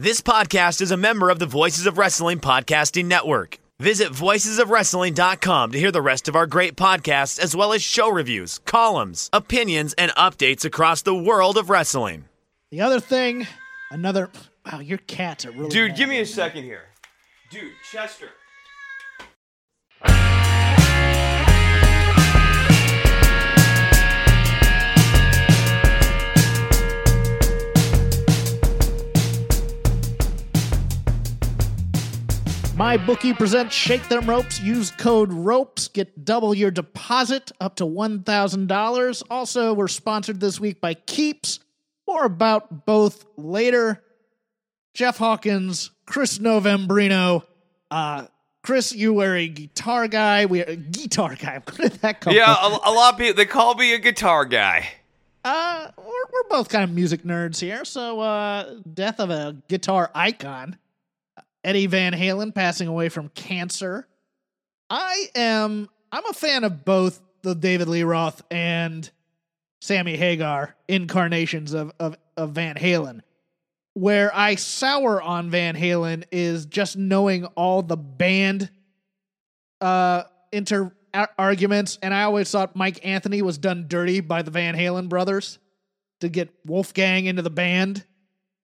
This podcast is a member of the Voices of Wrestling Podcasting Network. Visit voicesofwrestling.com to hear the rest of our great podcasts, as well as show reviews, columns, opinions, and updates across the world of wrestling. The other thing, another. Wow, your cats are really. Dude, mad give me a second here. Dude, Chester. MyBookie presents Shake Them Ropes. Use code ROPES. Get double your deposit up to $1,000. Also, we're sponsored this week by Keeps. More about both later. Jeff Hawkins, Chris Novembrino. Uh, Chris, you were a guitar guy. We are a guitar guy. Where did that come Yeah, from? a, a lot of people they call me a guitar guy. Uh, we're, we're both kind of music nerds here. So, uh, death of a guitar icon, Eddie Van Halen passing away from cancer. I am, I'm a fan of both the David Lee Roth and Sammy Hagar incarnations of, of, of Van Halen. Where I sour on Van Halen is just knowing all the band uh inter arguments and I always thought Mike Anthony was done dirty by the Van Halen brothers to get Wolfgang into the band.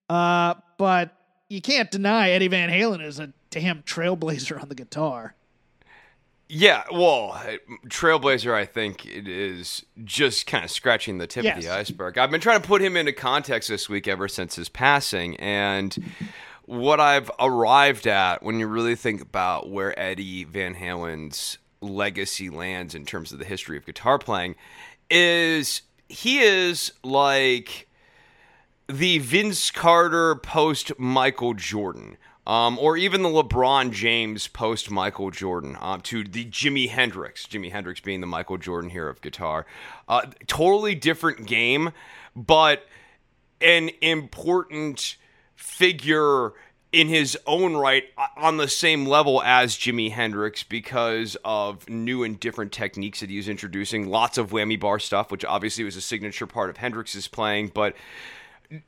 Uh but you can't deny Eddie Van Halen is a damn trailblazer on the guitar. Yeah, well, Trailblazer, I think it is just kind of scratching the tip of the iceberg. I've been trying to put him into context this week ever since his passing, and what I've arrived at when you really think about where Eddie Van Halen's legacy lands in terms of the history of guitar playing is he is like the Vince Carter post Michael Jordan, um, or even the LeBron James post Michael Jordan, um, to the Jimi Hendrix, Jimi Hendrix being the Michael Jordan here of guitar. Uh, totally different game, but an important figure in his own right uh, on the same level as Jimi Hendrix because of new and different techniques that he was introducing. Lots of whammy bar stuff, which obviously was a signature part of Hendrix's playing, but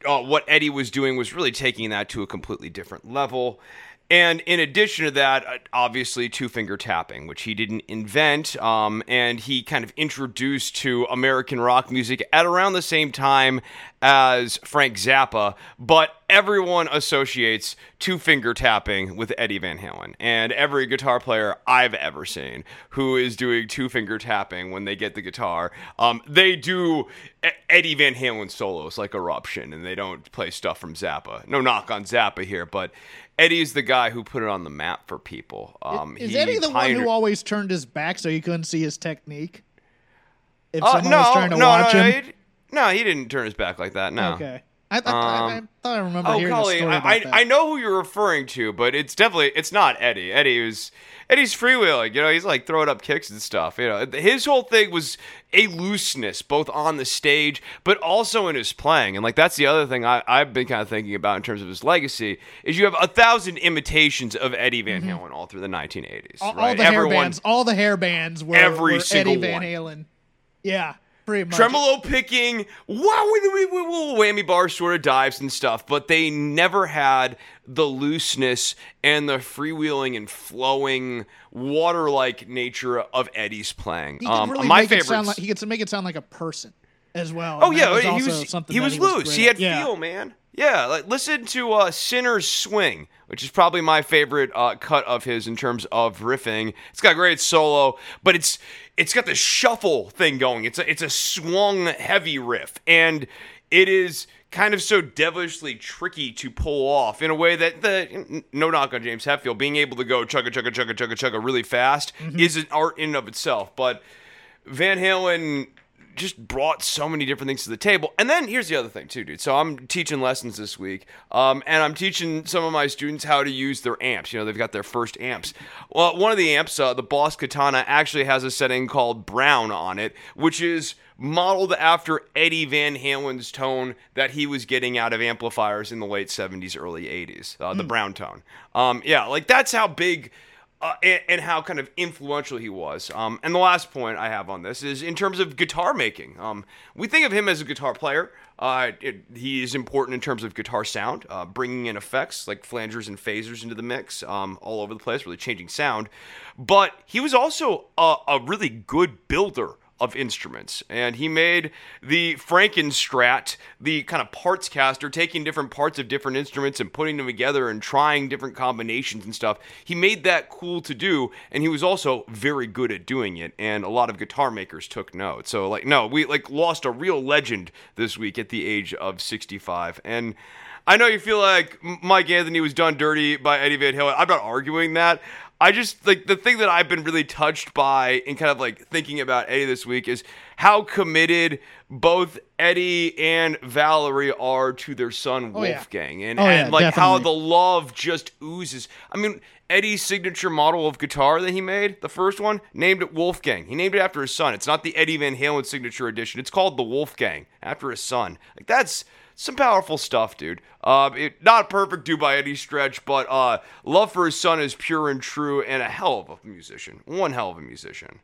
uh, what Eddie was doing was really taking that to a completely different level. And in addition to that, uh, obviously two finger tapping, which he didn't invent, um, and he kind of introduced to American rock music at around the same time as Frank Zappa. But everyone associates two finger tapping with Eddie Van Halen, and every guitar player I've ever seen who is doing two finger tapping when they get the guitar, um, they do Eddie Van Halen solos like Eruption, and they don't play stuff from Zappa. No knock on Zappa here, but Eddie's the guy who put it on the map for people. Um, is Eddie the one who always turned his back so you couldn't see his technique? If Uh, someone no, was trying to no, watch no, him? he, no, he didn't turn his back like that. No. Okay. I, thought I, I Um, thought I remember Oh, hearing a story about I. I, I know who you're referring to, but it's definitely it's not Eddie. Eddie was Eddie's freewheeling. You know, he's like throwing up kicks and stuff. You know, his whole thing was a looseness, both on the stage, but also in his playing. And like that's the other thing I, I've been kind of thinking about in terms of his legacy is you have a thousand imitations of Eddie Van Halen all through the 1980s. Mm-hmm. all, all right? the hair bands, all the hair bands were, Every were single Eddie Van one. Halen. Yeah, pretty much. tremolo picking, wow, we, we, we, we, whammy bar sort of dives and stuff, but they never had the looseness and the freewheeling and flowing water-like nature of Eddie's playing. He Um, really my make favorites. it sound like he could make it sound like a person as well. Oh yeah, was he was he was he loose. great he had yeah. feel, man. Yeah, like listen to uh, Sinner's Swing, which is probably my favorite uh, cut of his in terms of riffing. It's got a great solo, but it's it's got the shuffle thing going. It's a it's a swung heavy riff, and it is kind of so devilishly tricky to pull off in a way that the no knock on James Hetfield being able to go chugga chugga chugga chugga chugga really fast mm-hmm. is an art in and of itself, but. Van Halen just brought so many different things to the table. And then here's the other thing too, dude. So I'm teaching lessons this week, um, and I'm teaching some of my students how to use their amps. You know, they've got their first amps. Well, one of the amps, uh, the Boss Katana, actually has a setting called Brown on it, which is modeled after Eddie Van Halen's tone that he was getting out of amplifiers in the late 70s, early 80s, uh, the brown tone. Um, yeah, like that's how big uh, and, and, how kind of influential he was. Um, and the last point I have on this is in terms of guitar making. Um, we think of him as a guitar player. Uh, it, he is important in terms of guitar sound, uh, bringing in effects like flangers and phasers into the mix um, all over the place, really changing sound. But he was also a, a really good builder of instruments. And he made the Frankenstrat, the kind of parts caster, taking different parts of different instruments and putting them together and trying different combinations and stuff. He made that cool to do, and he was also very good at doing it. And a lot of guitar makers took note. So, like, no, we like lost a real legend this week at the age of 65. And I know you feel like Mike Anthony was done dirty by Eddie Van Halen. I'm not arguing that. I just like the thing that I've been really touched by in kind of like thinking about Eddie this week is how committed both Eddie and Valerie are to their son Oh, Wolfgang, and, Oh, and yeah, like how the love just oozes. I mean, Eddie's signature model of guitar that he made, the first one, named it Wolfgang. He named it after his son. It's not the Eddie Van Halen signature edition. It's called the Wolfgang after his son. Like that's some powerful stuff, dude. Uh, it, not perfect due by any stretch, but uh, love for his son is pure and true, and a hell of a musician. One hell of a musician.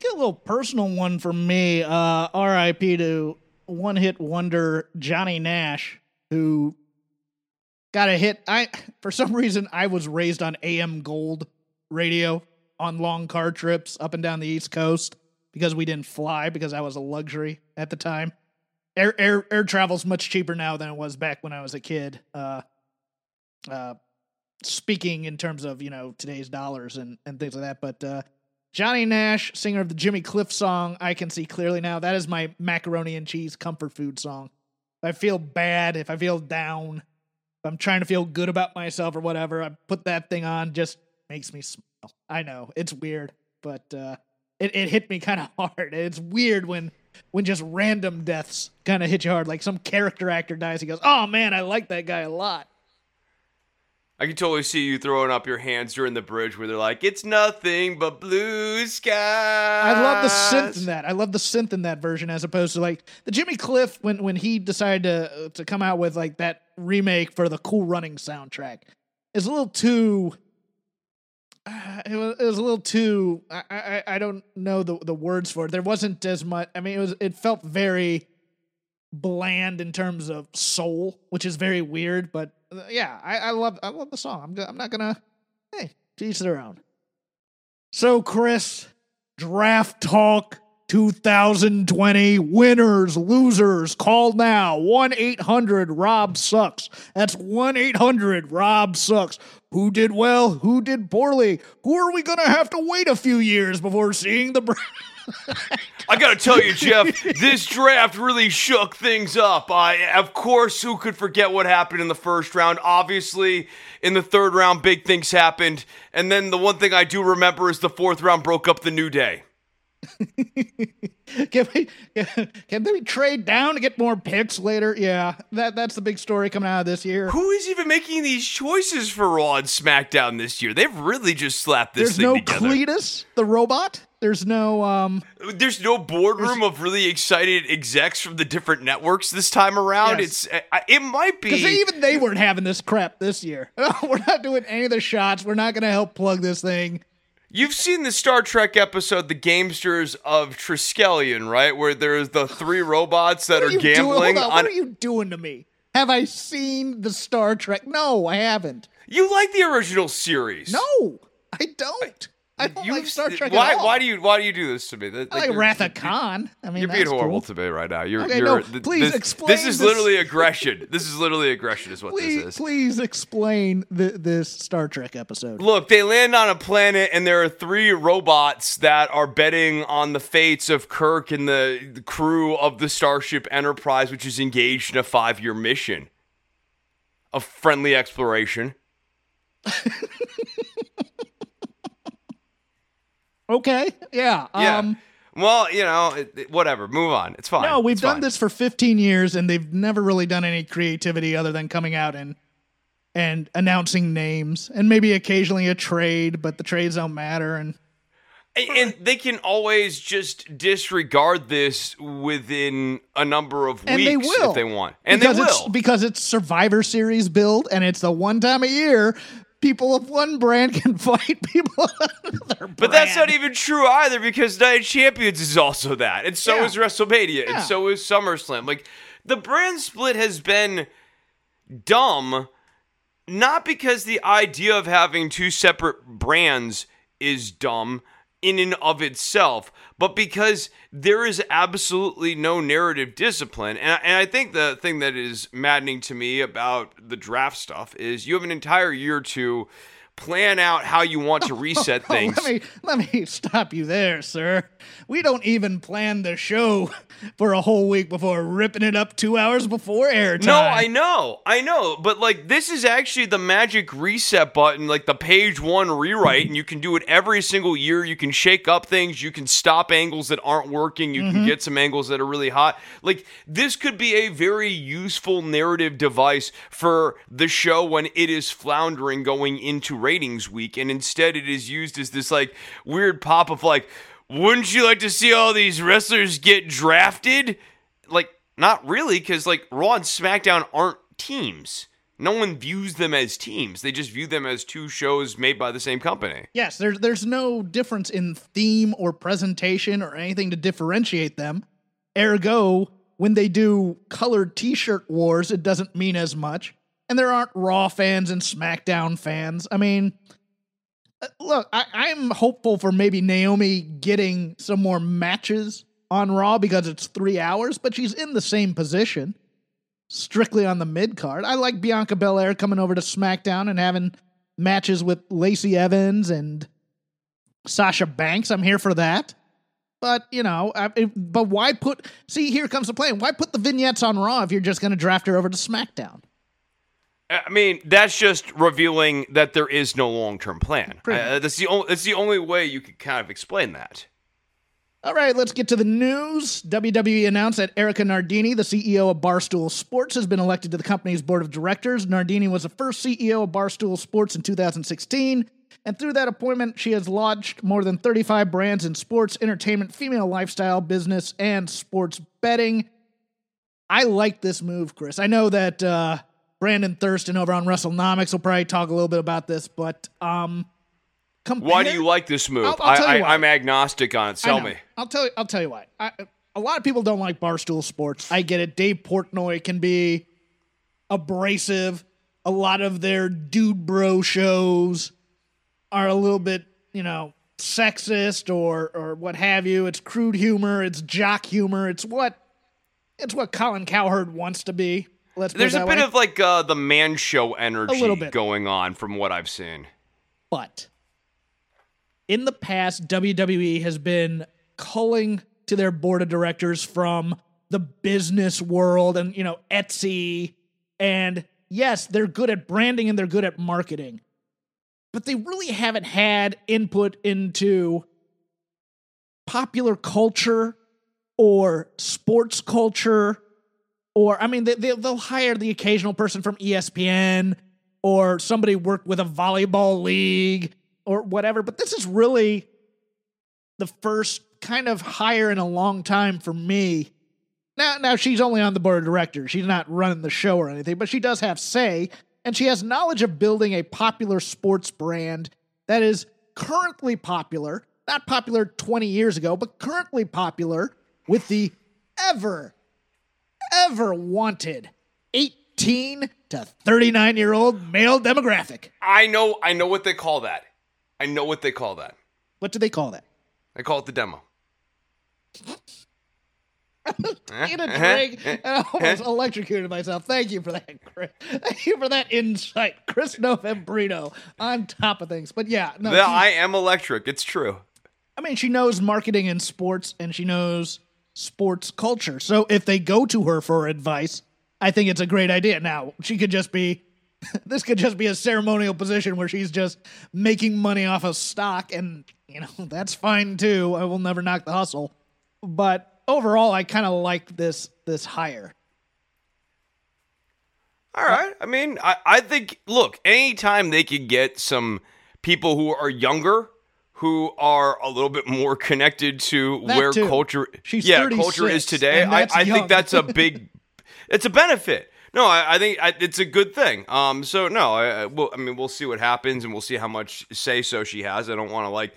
Get a little personal one for me. Uh, R.I.P. to one hit wonder Johnny Nash, who got a hit. I for some reason I was raised on AM Gold radio on long car trips up and down the East Coast because we didn't fly because that was a luxury at the time. Air air air travel's much cheaper now than it was back when I was a kid. Uh, uh, speaking in terms of you know today's dollars and and things like that, but uh, Johnny Nash, singer of the Jimmy Cliff song, I Can See Clearly Now. That is my macaroni and cheese comfort food song. If I feel bad, if I feel down, if I'm trying to feel good about myself or whatever, I put that thing on, just makes me smile. I know, it's weird, but uh, it, it hit me kind of hard. It's weird when when just random deaths kind of hit you hard. Like some character actor dies, he goes, oh man, I like that guy a lot. I can totally see you throwing up your hands during the bridge where they're like, "It's nothing but blue skies." I love the synth in that. I love the synth in that version as opposed to like the Jimmy Cliff when when he decided to uh, to come out with like that remake for the Cool Running soundtrack. It's a little too. It was it was a little too. I, I I don't know the the words for it. There wasn't as much. I mean, it was it felt very bland in terms of soul, which is very weird. But uh, yeah, I, I love I love the song. I'm I'm not gonna. Hey, to each their own. So Chris, draft talk 2020 winners losers call now 1-800 rob sucks that's 1-800 rob sucks who did well who did poorly who are we gonna have to wait a few years before seeing the Bra- I gotta tell you, Jeff, this draft really shook things up. I, of course, who could forget what happened in the first round? Obviously, in the third round, big things happened. And then the one thing I do remember is the fourth round broke up the new day. can we can we trade down to get more picks later yeah that that's the big story coming out of this year Who is even making these choices for Raw and SmackDown this year? They've really just slapped this there's thing no together. cletus the robot there's no um There's no boardroom of really excited execs from the different networks this time around. Yes. It's I- it might be Because even they weren't having this crap this year. we're not doing any of the shots. We're not going to help plug this thing. You've seen the Star Trek episode, The Gamesters of Triskelion, right? Where there's the three robots that What are, you doing? gambling Hold on. on. What are you doing to me? Have I seen the Star Trek? No, I haven't. You like the original series? No, I don't. I don't You've like Star Trek why? Why do you? Why do you do this to me? That- I like you're- Wrath of Khan. I mean, You're being horrible cool. to me right now. You're, Okay, you're, no, th- please this, explain This is this. literally aggression. This is literally aggression, is what Please, this is. please explain th- this Star Trek episode. Look, they land on a planet, and there are three robots that are betting on the fates of Kirk and the, the crew of the Starship Enterprise, which is engaged in a five year mission of friendly exploration. Okay, yeah. Yeah. Um, well, you know, it, it- whatever. Move on. It's fine. No, we've It's done fine. this for 15 years and they've never really done any creativity other than coming out and and announcing names and maybe occasionally a trade, but the trades don't matter and And, and they can always just disregard this within a number of and weeks they will if they want. And because they it's will. because it's Survivor Series build and it's the one time a year people of one brand can fight people of another brand. But that's not even true either because Night of Champions is also that. And so Yeah. is WrestleMania. Yeah. And so is SummerSlam. Like the brand split has been dumb not because the idea of having two separate brands is dumb in and of itself, but because there is absolutely no narrative discipline. And, and I think the thing that is maddening to me about the draft stuff is you have an entire year to plan out how you want to oh, reset things. Let me let me stop you there, sir. We don't even plan the show for a whole week before ripping it up two hours before airtime. No, I know, I know, but like this is actually the magic reset button, like the page one rewrite, and you can do it every single year. You can shake up things, you can stop angles that aren't working, you can mm-hmm. get some angles that are really hot. Like this could be a very useful narrative device for the show when it is floundering going into ratings week, and instead it is used as this like weird pop of like, wouldn't you like to see all these wrestlers get drafted? like not really because like raw and smackdown aren't teams no one views them as teams they just view them as two shows made by the same company Yes, there's there's no difference in theme or presentation or anything to differentiate them. Ergo, when they do colored T-shirt wars, it doesn't mean as much. And there aren't Raw fans and SmackDown fans. I mean, uh, look, I, I'm hopeful for maybe Naomi getting some more matches on Raw because it's three hours, but she's in the same position, strictly on the mid card. I like Bianca Belair coming over to SmackDown and having matches with Lacey Evans and Sasha Banks. I'm here for that. But you know, but why put? See, here comes the plan. Why put the vignettes on Raw if you're just going to draft her over to SmackDown? I mean that's just revealing that there is no long-term plan uh, that's the only that's the only way you could kind of explain that All right, let's get to the news. WWE announced that Erika Nardini, the CEO of Barstool Sports, has been elected to the company's board of directors. Nardini was the first CEO of Barstool Sports in 2016, and through that appointment, she has launched more than 35 brands in sports, entertainment, female lifestyle, business, and sports betting. I like this move, Chris. I know that uh, Brandon Thurston over on WrestleNomics will probably talk a little bit about this, but um, why do you like this move I'll- I'll I, you why. I, i'm agnostic on it tell me I'll tell you. I'll tell you why. I, a lot of people don't like Barstool Sports. I get it. Dave Portnoy can be abrasive. A lot of their dude bro shows are a little bit, you know, sexist or or what have you. It's crude humor. It's jock humor. It's what it's what Colin Cowherd wants to be. Let's there's a bit way. of like uh, the man show energy going on from what i've seen But in the past, WWE has been culling to their board of directors from the business world and, you know, Etsy. And yes, they're good at branding and they're good at marketing, but they really haven't had input into popular culture or sports culture. Or, I mean, they, they, they'll hire the occasional person from ESPN or somebody worked with a volleyball league or whatever. But this is really the first kind of hire in a long time for me. Now, now she's only on the board of directors. She's not running the show or anything, but she does have say, and she has knowledge of building a popular sports brand that is currently popular, not popular 20 years ago, but currently popular with the ever, ever wanted 18 to 39 year old male demographic. i know i know what they call that i know what they call that What do they call that? they call it the demo In a drink, I almost electrocuted myself. Thank you for that, Chris. Thank you for that insight, Chris Novembrino, on top of things. But yeah, no, she- I am electric. It's true. I mean, she knows marketing and sports, and she knows sports culture. So if they go to her for advice, I think it's a great idea. Now she could just be. This could just be a ceremonial position where she's just making money off of stock, and you know that's fine too. I will never knock the hustle, but overall, I kind of like this this hire. All right. I mean, I, I think, look, anytime they could get some people who are younger, who are a little bit more connected to That where too. culture, She's yeah, culture is today. I, I young. think that's a big, it's a benefit. No, I, I think I, it's a good thing. Um, so no, I, I, well, I mean, we'll see what happens, and we'll see how much say so she has. I don't want to like.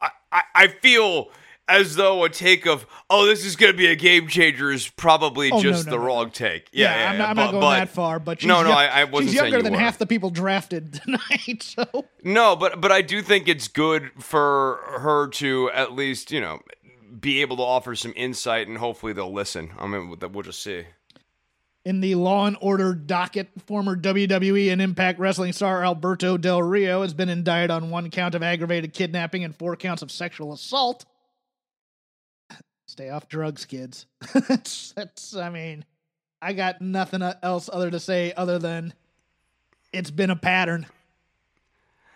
I, I, I feel as though a take of oh this is going to be a game changer is probably Oh, just no, the no. wrong take. Yeah, yeah, I'm, not, I'm but, not going but- that far, but she's no, no, young- I, I wasn't she's younger you than were. half the people drafted tonight. So No, but but I do think it's good for her to at least you know be able to offer some insight, and hopefully they'll listen. I mean, we'll just see. in the Law and Order docket, former WWE and Impact Wrestling star Alberto Del Rio has been indicted on one count of aggravated kidnapping and four counts of sexual assault. Stay off drugs, kids. that's, that's, I mean, I got nothing else other to say other than it's been a pattern.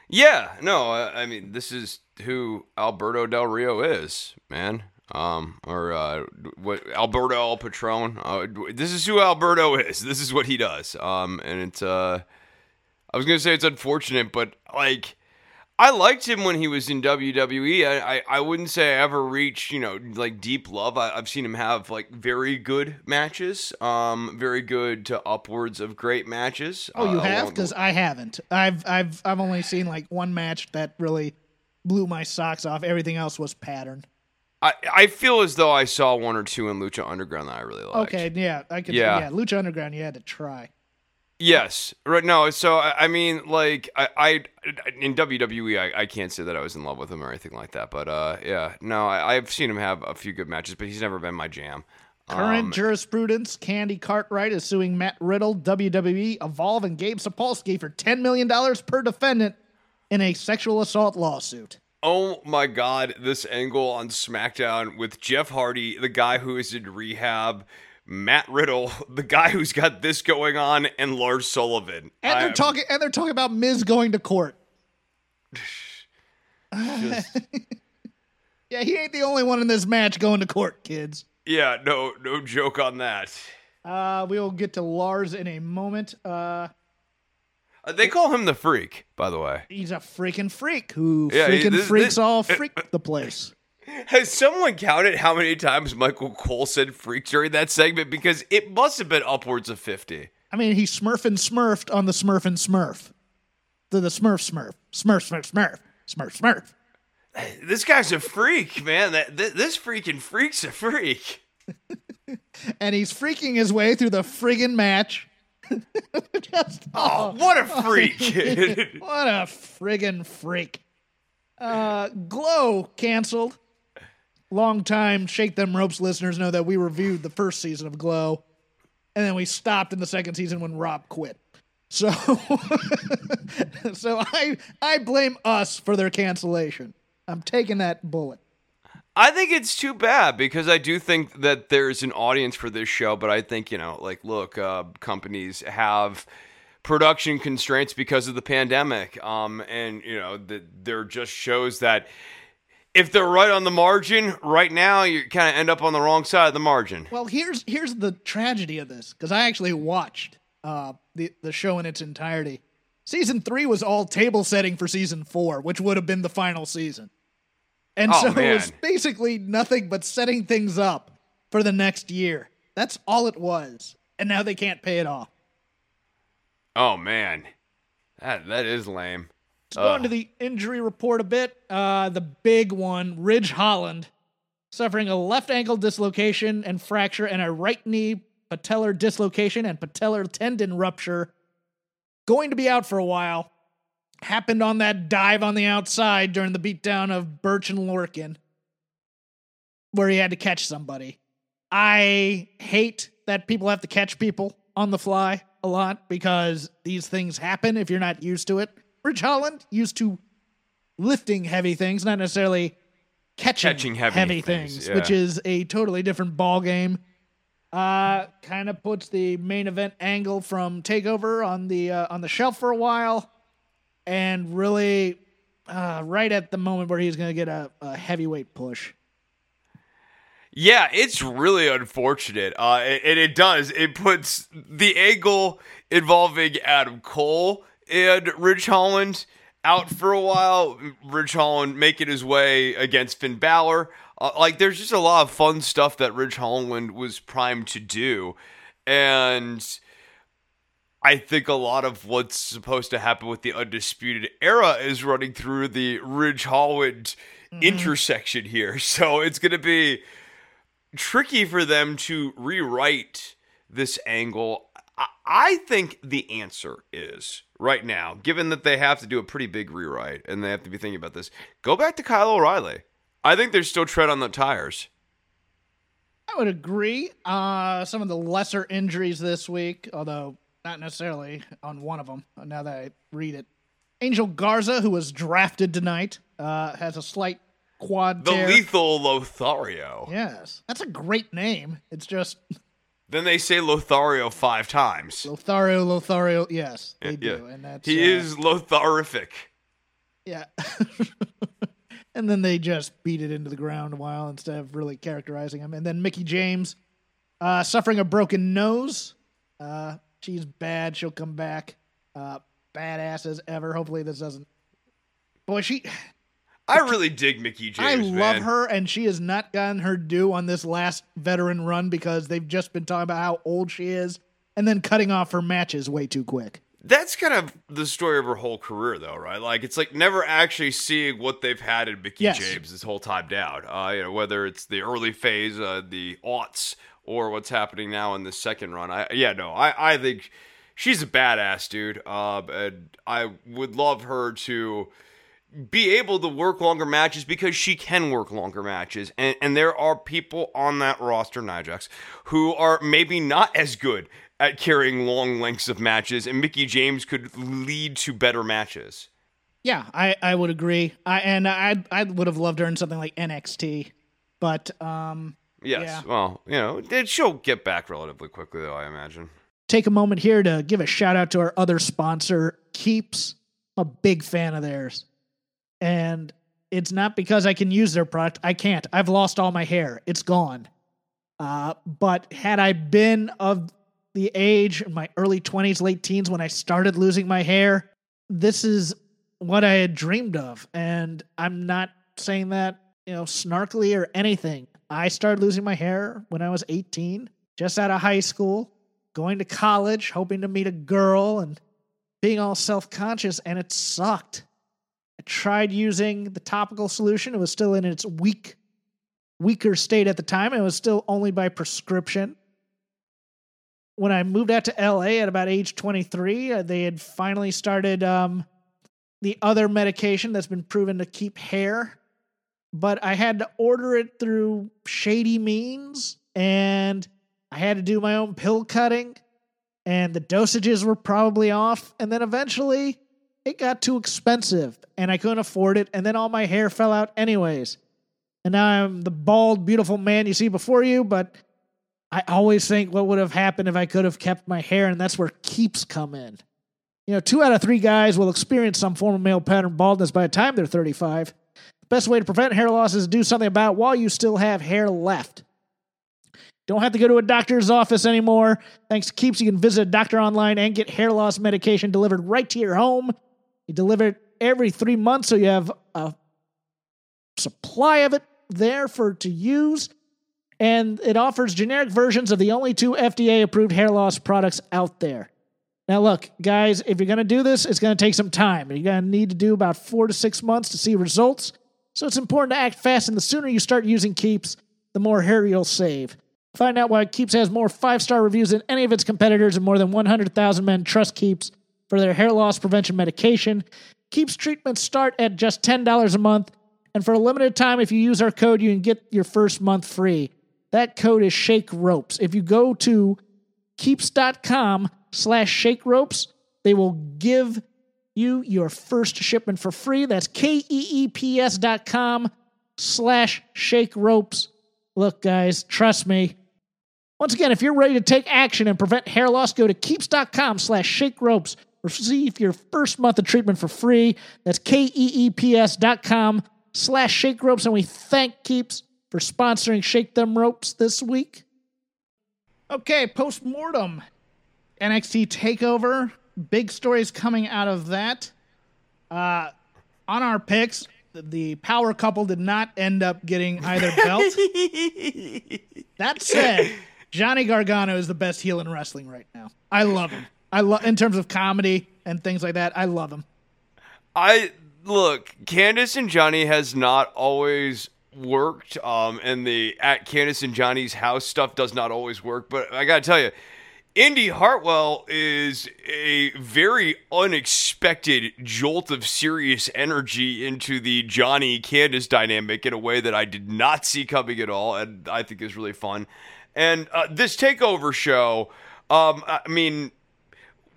Yeah, no, I, I mean this is who Alberto Del Rio is, man. Um, or uh, what Alberto El Patron. Uh, this is who Alberto is. This is what he does. Um, and it's uh, I was gonna say it's unfortunate, but like. I liked him when he was in WWE. I, I, I wouldn't say I ever reached, you know, like deep love. I, I've seen him have like very good matches, um, very good to upwards of great matches. Oh, you uh, have? along the- Because I haven't. I've, I've, I've only seen like one match that really blew my socks off. Everything else was pattern. I, I feel as though I saw one or two in Lucha Underground that I really liked. Okay, yeah, I could. Yeah. Yeah. Lucha Underground, you had to try. Yes. Right. No. So I, I mean, like, I, I in WWE, I, I can't say that I was in love with him or anything like that. But uh, yeah. No, I, I've seen him have a few good matches, but he's never been my jam. Current Um, jurisprudence: Candy Cartwright is suing Matt Riddle, WWE, Evolve, and Gabe Sapolsky for ten million dollars per defendant in a sexual assault lawsuit. Oh my God! This angle on SmackDown with Jeff Hardy, the guy who is in rehab. Matt Riddle, the guy who's got this going on, and Lars Sullivan. And they're I- talking. And they're talking about Miz going to court. yeah, he ain't the only one in this match going to court, kids. Yeah, no, no joke on that. Uh, we will get to Lars in a moment. Uh, Uh, They call him the Freak, by the way. he's a freaking freak who Yeah, freaking this- freaks this- all freak the place. Has someone counted how many times Michael Cole said freak during that segment? Because it must have been upwards of 50. I mean, he smurfing smurfed on the Smurf and Smurf. The, the Smurf Smurf. Smurf, Smurf, Smurf. Smurf, Smurf. This guy's a freak, man. That th- This freaking freak's a freak. And he's freaking his way through the friggin' match. Just, Oh, what a freak. what a friggin' freak. Uh, Glow canceled. Long time Shake Them Ropes listeners know that we reviewed the first season of Glow, and then we stopped in the second season when Rob quit. So, so I I blame us for their cancellation. I'm taking that bullet. I think it's too bad because I do think that there's an audience for this show, but I think, you know, like, look, uh, companies have production constraints because of the pandemic. Um, and, you know, the, they're just shows that if they're right on the margin right now, you kind of end up on the wrong side of the margin. Well, here's here's the tragedy of this because I actually watched uh, the the show in its entirety. Season three was all table setting for season four, which would have been the final season, and Oh, so it was basically nothing but setting things up for the next year. That's all it was, and now they can't pay it off. Oh, man. That, that is lame. Let's go into the injury report a bit. Uh, the big one, Ridge Holland, suffering a left ankle dislocation and fracture and a right knee patellar dislocation and patellar tendon rupture. Going to be out for a while. Happened on that dive on the outside during the beatdown of Burch and Lorcan, where he had to catch somebody. I hate that people have to catch people on the fly a lot because these things happen if you're not used to it. Ridge Holland used to lifting heavy things, not necessarily catching, Catching heavy things, things, yeah. which is a totally different ball game. Uh, kind of puts the main event angle from Takeover on the uh, on the shelf for a while, and really, uh, right at the moment where he's going to get a, a heavyweight push. Yeah, it's really unfortunate. Uh, and it does. It puts the angle involving Adam Cole and Ridge Holland out for a while. Ridge Holland making his way against Finn Balor. Uh, like, there's just a lot of fun stuff that Ridge Holland was primed to do. And I think a lot of what's supposed to happen with the Undisputed Era is running through the Ridge Holland mm-hmm. intersection here. So it's going to be tricky for them to rewrite this angle. I think the answer is right now, given that they have to do a pretty big rewrite and they have to be thinking about this, go back to Kyle O'Reilly. I think there's still tread on the tires. I would agree. Uh, some of the lesser injuries this week, although not necessarily on one of them. Now that I read it, Angel Garza, who was drafted tonight, uh, has a slight quad. The tear. lethal Lothario. Yes, that's a great name. It's just. Then they say Lothario five times. Lothario, Lothario. Yes, they yeah, do, and that's he uh, is Lotharific. Yeah. and then they just beat it into the ground a while instead of really characterizing him. And then Mickie James, uh, suffering a broken nose. Uh, she's bad. She'll come back. Uh, badass as ever. Hopefully this doesn't. Boy, she. I really dig Mickie James. I love man. her, and she has not gotten her due on this last veteran run because they've just been talking about how old she is and then cutting off her matches way too quick. That's kind of the story of her whole career, though, right? Like it's like never actually seeing what they've had in Mickie yes. James this whole time down. Uh, you know, whether it's the early phase, uh, the aughts, or what's happening now in the second run. I yeah, no, I I think she's a badass, dude. Uh, and I would love her to be able to work longer matches because she can work longer matches. And, and there are people on that roster, Nia Jax, who are maybe not as good at carrying long lengths of matches, and Mickie James could lead to better matches. Yeah, I, I would agree. I and I I would have loved her in something like NXT, but um Yes. Yeah. Well, you know, she'll get back relatively quickly, though, I imagine. Take a moment here to give a shout out to our other sponsor, Keeps. I'm a big fan of theirs. And it's not because I can use their product. I can't. I've lost all my hair, it's gone. Uh, but had I been of the age in my early 20s, late teens, when I started losing my hair, this is what I had dreamed of. And I'm not saying that, you know, snarkily or anything. I started losing my hair when I was 18, just out of high school, going to college, hoping to meet a girl and being all self conscious, and it sucked. I tried using the topical solution. It was still in its weak, weaker state at the time. It was still only by prescription. When I moved out to LA at about age 23, uh, they had finally started um, the other medication that's been proven to keep hair but I had to order it through shady means and I had to do my own pill cutting and the dosages were probably off and then eventually it got too expensive and I couldn't afford it and then all my hair fell out anyways. And now I'm the bald beautiful man you see before you, but I always think what would have happened if I could have kept my hair and that's where keeps come in. You know, 2 out of 3 guys will experience some form of male pattern baldness by the time they're 35. The Best way to prevent hair loss is to do something about it while you still have hair left. Don't have to go to a doctor's office anymore. Thanks to Keeps, you can visit a doctor online and get hair loss medication delivered right to your home. You deliver it every three months, so you have a supply of it there for to use. And it offers generic versions of the only two FDA approved hair loss products out there. Now, look, guys, if you're going to do this, it's going to take some time. You're going to need to do about four to six months to see results. So it's important to act fast, and the sooner you start using Keeps, the more hair you'll save. Find out why Keeps has more five star reviews than any of its competitors, and more than 100,000 men trust Keeps for their hair loss prevention medication. Keeps treatments start at just $10 a month, and for a limited time, if you use our code, you can get your first month free. That code is Shake Ropes. If you go to keeps.com slash shake ropes, they will give you your first shipment for free. That's K-E-E-P-S dot com slash shake ropes. Look, guys, trust me. Once again, if you're ready to take action and prevent hair loss, go to keeps.com slash shake ropes. Receive your first month of treatment for free. That's K-E-E-P-S dot com slash shake ropes. And we thank Keeps for sponsoring Shake Them Ropes this week. Okay, post mortem. NXT TakeOver big stories coming out of that. Uh, on our picks, the power couple did not end up getting either belt. that said, Johnny Gargano is the best heel in wrestling right now. I love him. I love in terms of comedy and things like that. I love him. I look, Candice and Johnny has not always worked. Um, and the at Candice and Johnny's house stuff does not always work. But I gotta tell you, Indy Hartwell is a very unexpected jolt of serious energy into the Johnny Candice dynamic in a way that I did not see coming at all, and I think is really fun. And uh, this takeover show, um, I mean,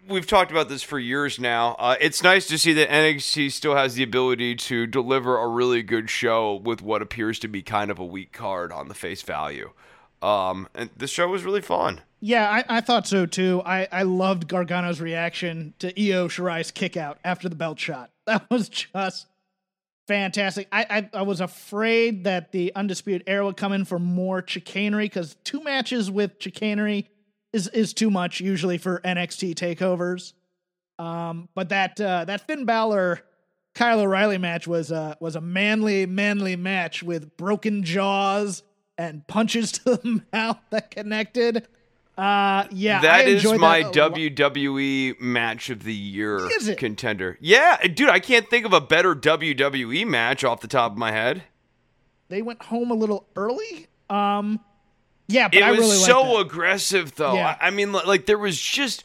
we've talked about this for years now. Uh, it's nice to see that NXT still has the ability to deliver a really good show with what appears to be kind of a weak card on the face value. Um, and this show was really fun. Yeah, I, I thought so too. I, I loved Gargano's reaction to Io Shirai's kick out after the belt shot. That was just fantastic. I, I, I was afraid that the Undisputed Era would come in for more chicanery because two matches with chicanery is is too much usually for NXT takeovers. Um, but that uh, that Finn Balor Kyle O'Reilly match was uh, was a manly manly match with broken jaws and punches to the mouth that connected. Uh, yeah, that is my that. WWE match of the year contender. Yeah, dude, I can't think of a better WWE match off the top of my head. They went home a little early. Um, yeah, but it I was really so aggressive though. Yeah. I, I mean like there was just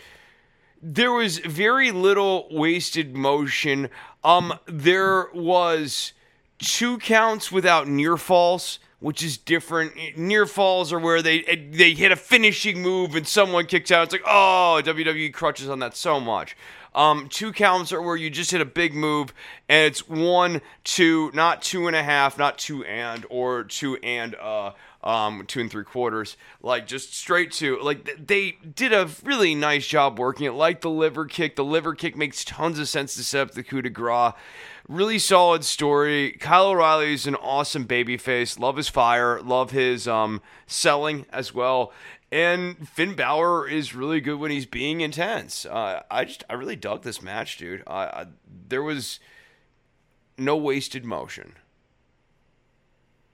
there was very little wasted motion. Um there was two counts without near falls which is different. Near falls are where they they hit a finishing move and someone kicks out. It's like oh wwe crutches on that so much. Um, two counts are where you just hit a big move and it's one, two, not two and a half, not two and, or two and uh, um, two and three quarters, like just straight to like th- they did a really nice job working it. Like the liver kick, the liver kick makes tons of sense to set up the coup de grace. Really solid story. Kyle O'Reilly is an awesome babyface. Love his fire. Love his um, selling as well. And Finn Balor is really good when he's being intense. Uh, I just I really dug this match, dude. I, I, there was no wasted motion.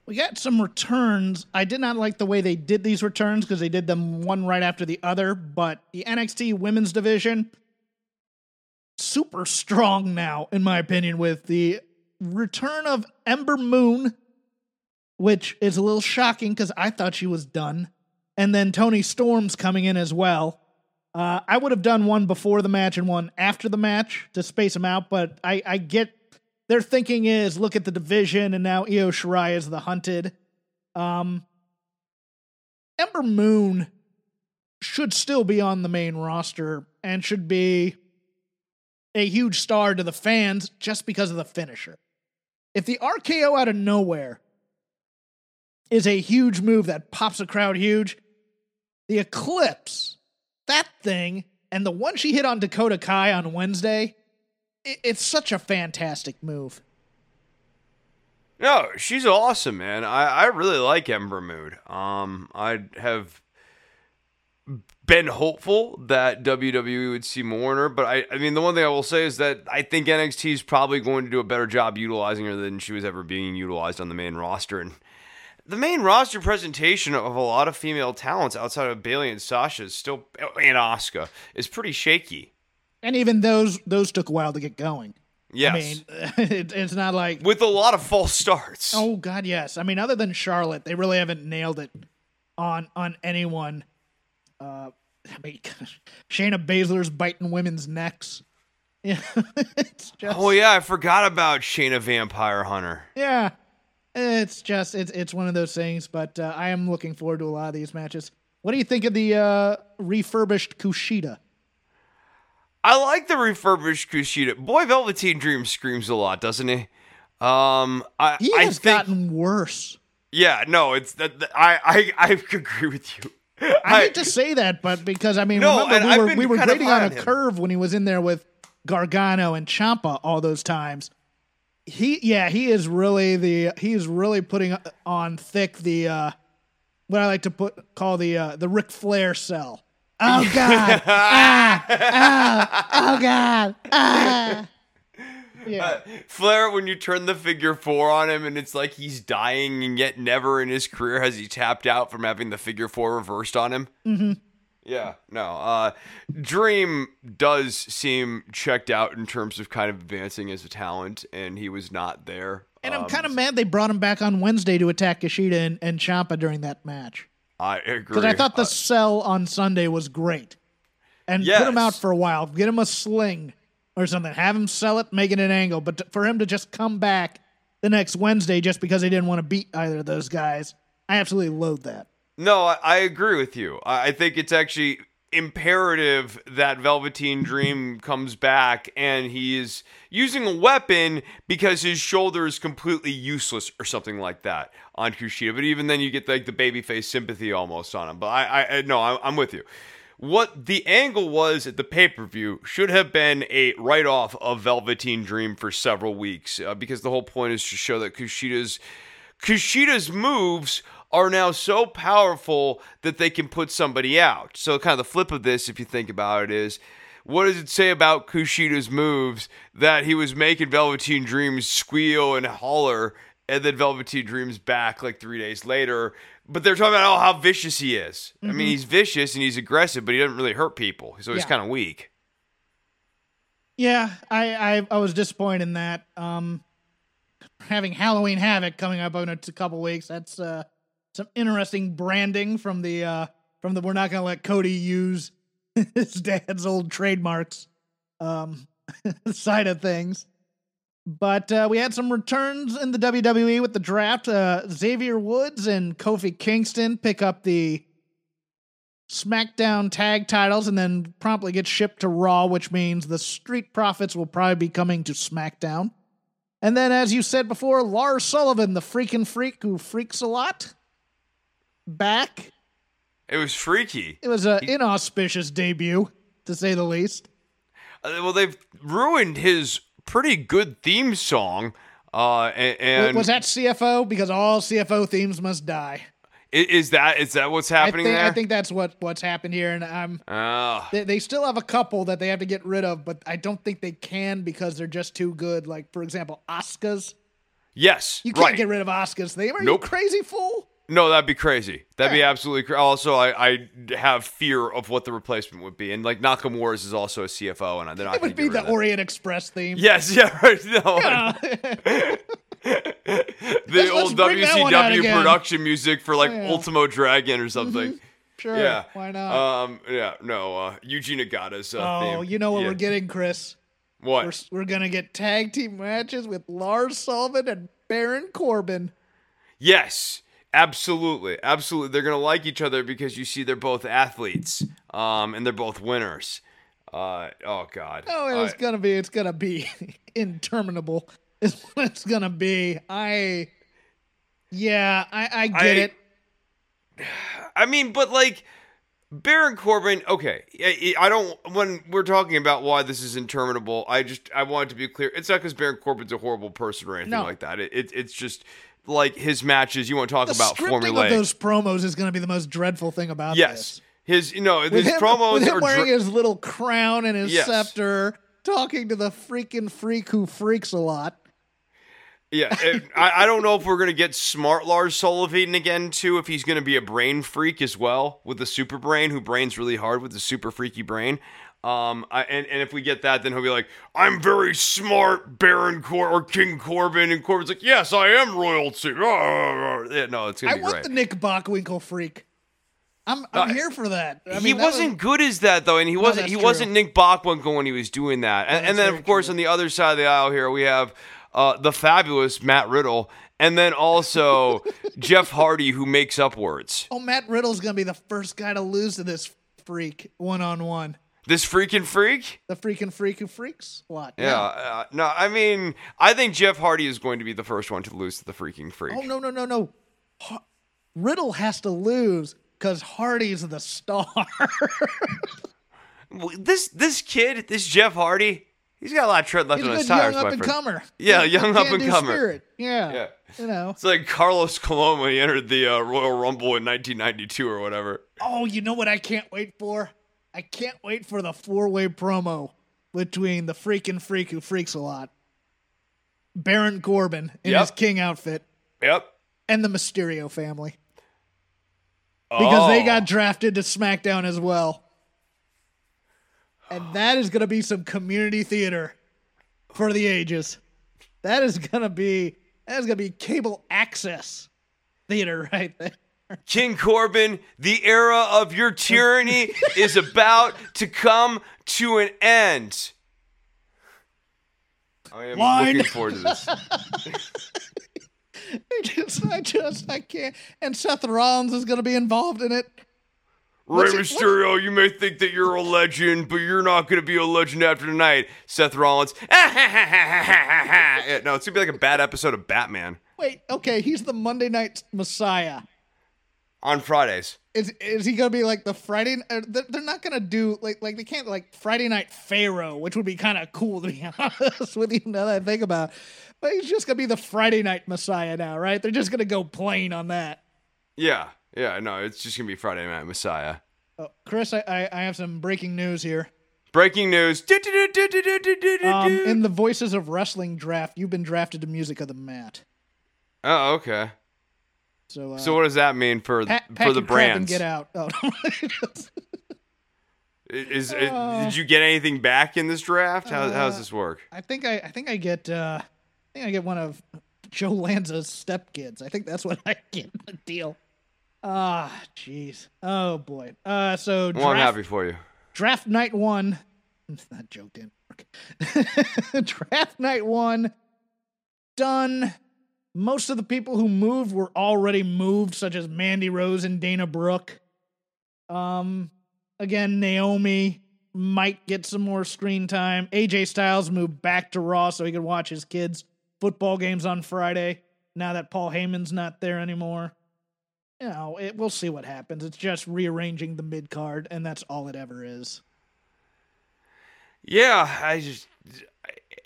We got some returns. I did not like the way they did these returns because they did them one right after the other, but the NXT women's division super strong now in my opinion with the return of Ember Moon which is a little shocking cuz I thought she was done. And then Toni Storm's coming in as well. Uh, I would have done one before the match and one after the match to space them out, but I, I get their thinking is look at the division and now Io Shirai is the hunted. Um, Ember Moon should still be on the main roster and should be a huge star to the fans just because of the finisher. If the RKO out of nowhere is a huge move that pops a crowd huge, the Eclipse, that thing, and the one she hit on Dakota Kai on Wednesday, it, it's such a fantastic move. No, she's awesome, man. I, I really like Ember Moon. Um, I have been hopeful that WWE would see more in her, but I, I mean, the one thing I will say is that I think NXT is probably going to do a better job utilizing her than she was ever being utilized on the main roster. And the main roster presentation of a lot of female talents outside of Bayley and Sasha is still, and Asuka, is pretty shaky. And even those those took a while to get going. Yes. I mean, it, it's not like with a lot of false starts. oh god, yes. I mean, other than Charlotte, they really haven't nailed it on on anyone. Uh, I mean, Shayna Baszler's biting women's necks. Yeah, it's just Oh yeah, I forgot about Shayna Vampire Hunter. yeah. It's just it's it's one of those things. But uh, I am looking forward to a lot of these matches. What do you think of the uh, refurbished Kushida? I like the refurbished Kushida. Boy, Velveteen Dream screams a lot, doesn't he? Um, I, He I has think, gotten worse. yeah, no, it's that. that- I, I, I agree with you. I hate to say that, but because I mean, No, remember I've we were we were grading on a curve when he was in there with Gargano and Ciampa all those times. He, yeah, he is really the he is really putting on thick the uh what I like to put call the uh the Ric Flair sell. Oh God! ah, ah, oh God! Ah. Yeah, Flair, when you turn the figure four on him and it's like he's dying, and yet never in his career has he tapped out from having the figure four reversed on him. Mm-hmm. Yeah, no. Uh, Dream does seem checked out in terms of kind of advancing as a talent, and he was not there. And I'm Um, kind of mad they brought him back on Wednesday to attack Kushida and, and Ciampa during that match. I agree. Because I thought the Uh, sell on Sunday was great. And put him out for a while. Get him a sling or something. Have him sell it, make it an angle. But t- for him to just come back the next Wednesday just because he didn't want to beat either of those guys, I absolutely loathe that. No, I, I agree with you. I, I think it's actually imperative that Velveteen Dream comes back and he is using a weapon because his shoulder is completely useless or something like that on Kushida. But even then, you get like the babyface sympathy almost on him. But I, I, no, I'm, I'm with you. What the angle was at the pay per view should have been a write off of Velveteen Dream for several weeks uh, because the whole point is to show that Kushida's Kushida's moves are now so powerful that they can put somebody out. So, kind of the flip of this, if you think about it, is what does it say about Kushida's moves that he was making Velveteen Dreams squeal and holler, and then Velveteen Dreams back like three days later? But they're talking about oh, how vicious he is. I mean, he's vicious and he's aggressive, but he doesn't really hurt people, so he's Yeah. kind of weak. Yeah, I, I I was disappointed in that. Um, having Halloween Havoc coming up in a couple weeks. That's uh, some interesting branding from the uh, from the. We're not going to let Cody use his dad's old trademarks um, side of things. But uh, we had some returns in the WWE with the draft. Uh, Xavier Woods and Kofi Kingston pick up the SmackDown tag titles and then promptly get shipped to Raw, which means the Street Profits will probably be coming to SmackDown. And then, as you said before, Lars Sullivan, the freaking freak who freaks a lot, back. It was freaky. It was an inauspicious debut, to say the least. Uh, well, they've ruined his pretty good theme song. Uh, a- and, was that CFO? Because all CFO themes must die. is that is that what's I happening think, there? I think that's what, what's happened here, and I'm Ah, they, they still have a couple that they have to get rid of, but I don't think they can because they're just too good. Like for example, Oscars. yes, You can't right. get rid of Oscars theme. Are Nope. you crazy fool? No, that'd be crazy. That'd be absolutely crazy. Also, I, I have fear of what the replacement would be, and like Nakamura's is also a CFO, and they're not It would be the. Orient Express theme. Yes, yeah, right. No, the Let's- old let's bring that one out WCW production music for like Yeah. Mm-hmm. Ultimo Dragon or something. Sure. Yeah. Why not? Um. Yeah. No. Uh. Eugene Nagata's uh, oh, theme. you know what Yeah. we're getting, Chris? What? We're, we're gonna get tag team matches with Lars Sullivan and Baron Corbin. Yes, absolutely, absolutely. They're gonna like each other because you see they're both athletes, um, and they're both winners. Uh, oh God. Oh, it's Uh, gonna be it's gonna be interminable. Is what it's gonna be. I yeah, I, I get I- it. I mean, but like Baron Corbin. Okay, I, I don't. When we're talking about why this is interminable, I just I want it to be clear. It's not because Baron Corbin's a horrible person or anything No. like that. It, it it's just like his matches. You won't talk The about scripting formulaic? of those promos is gonna be the most dreadful thing about yes, this. his you know With his him, promos with him are wearing dr- his little crown and his Yes. scepter, talking to the freaking freak who freaks a lot. Yeah, it- I, I don't know if we're gonna get smart Lars Sullivan again too. If he's gonna be a brain freak as well with the super brain, who brains really hard with the super freaky brain. Um, I, and and if we get that, then he'll be like, "I'm very smart, Baron Cor or King Corbin," and Corbin's like, "Yes, I am royalty." Yeah, no, it's gonna I be want great. the Nick Bockwinkel freak. I'm I'm Uh, here for that. I he that wasn't was- good as that though, and he wasn't. He true. wasn't Nick Bockwinkel when he was doing that. And, and then, of course, true. on the other side of the aisle here, we have uh, the fabulous Matt Riddle, and then also Jeff Hardy, who makes up words. Oh, Matt Riddle's gonna be the first guy to lose to this freak one on one. This freaking freak. The freaking freak who freaks What? lot. Yeah. Uh, no, I mean, I think Jeff Hardy is going to be the first one to lose to the freaking freak. Oh no no no no. Har- Riddle has to lose because Hardy's the star. This this kid, this Jeff Hardy, he's got a lot of tread left He's a on his good young tires, up and friend. comer. Yeah, young up and comer. Spirit. Yeah. Yeah. You know. It's like Carlos Colon when he entered the uh, Royal Rumble in 1992 or whatever. Oh, you know what I can't wait for? I can't wait for the four way promo between the freaking freak who freaks a lot, Baron Corbin in Yep. his king outfit, Yep. and the Mysterio family. because they Oh. got drafted to SmackDown as well. And that is going to be some community theater for the ages. That is going to be that is going to be cable access theater right there. King Corbin, the era of your tyranny is about to come to an end. I am Line. looking forward to this. I just, I just, I can't. And Seth Rollins is going to be involved in it. Rey What's it- Mysterio, you may think that you're a legend, but you're not going to be a legend after tonight. Seth Rollins. yeah, no, it's going to be like a bad episode of Batman Wait, okay, he's the Monday Night Messiah. On Fridays. Is is he gonna be like the Friday? uh, They're not gonna do like like they can't like Friday Night Pharaoh, which would be kind of cool to be honest with you. Now that I think about, it. but he's just gonna be the Friday Night Messiah now, right? They're just gonna go plain on that. Yeah, yeah, no, it's just going to be Friday Night Messiah. Oh, Chris, I, I I have some breaking news here. Breaking news. Um, in the Voices of Wrestling draft, you've been drafted to Music of the Mat. oh, okay. So, uh, So what does that mean for pack for the your crap and brands? get out. Oh, Is, is- Uh. did you get anything back in this draft? How, how does this work? I think I I think I get uh I think I get one of Joe Lanza's stepkids. I think that's what I get in the deal. Ah, jeez. Oh boy. Uh, so Well, I'm draft, happy for you. draft night one. That joke didn't work. draft night one done. Most of the people who moved were already moved, such as Mandy Rose and Dana Brooke. Um, again, Naomi might get some more screen time. AJ Styles moved back to Raw so he could watch his kids' football games on Friday. Now that Paul Heyman's not there anymore, you know, it, we'll see what happens. It's just rearranging the mid card, and that's all it ever is. Yeah, I just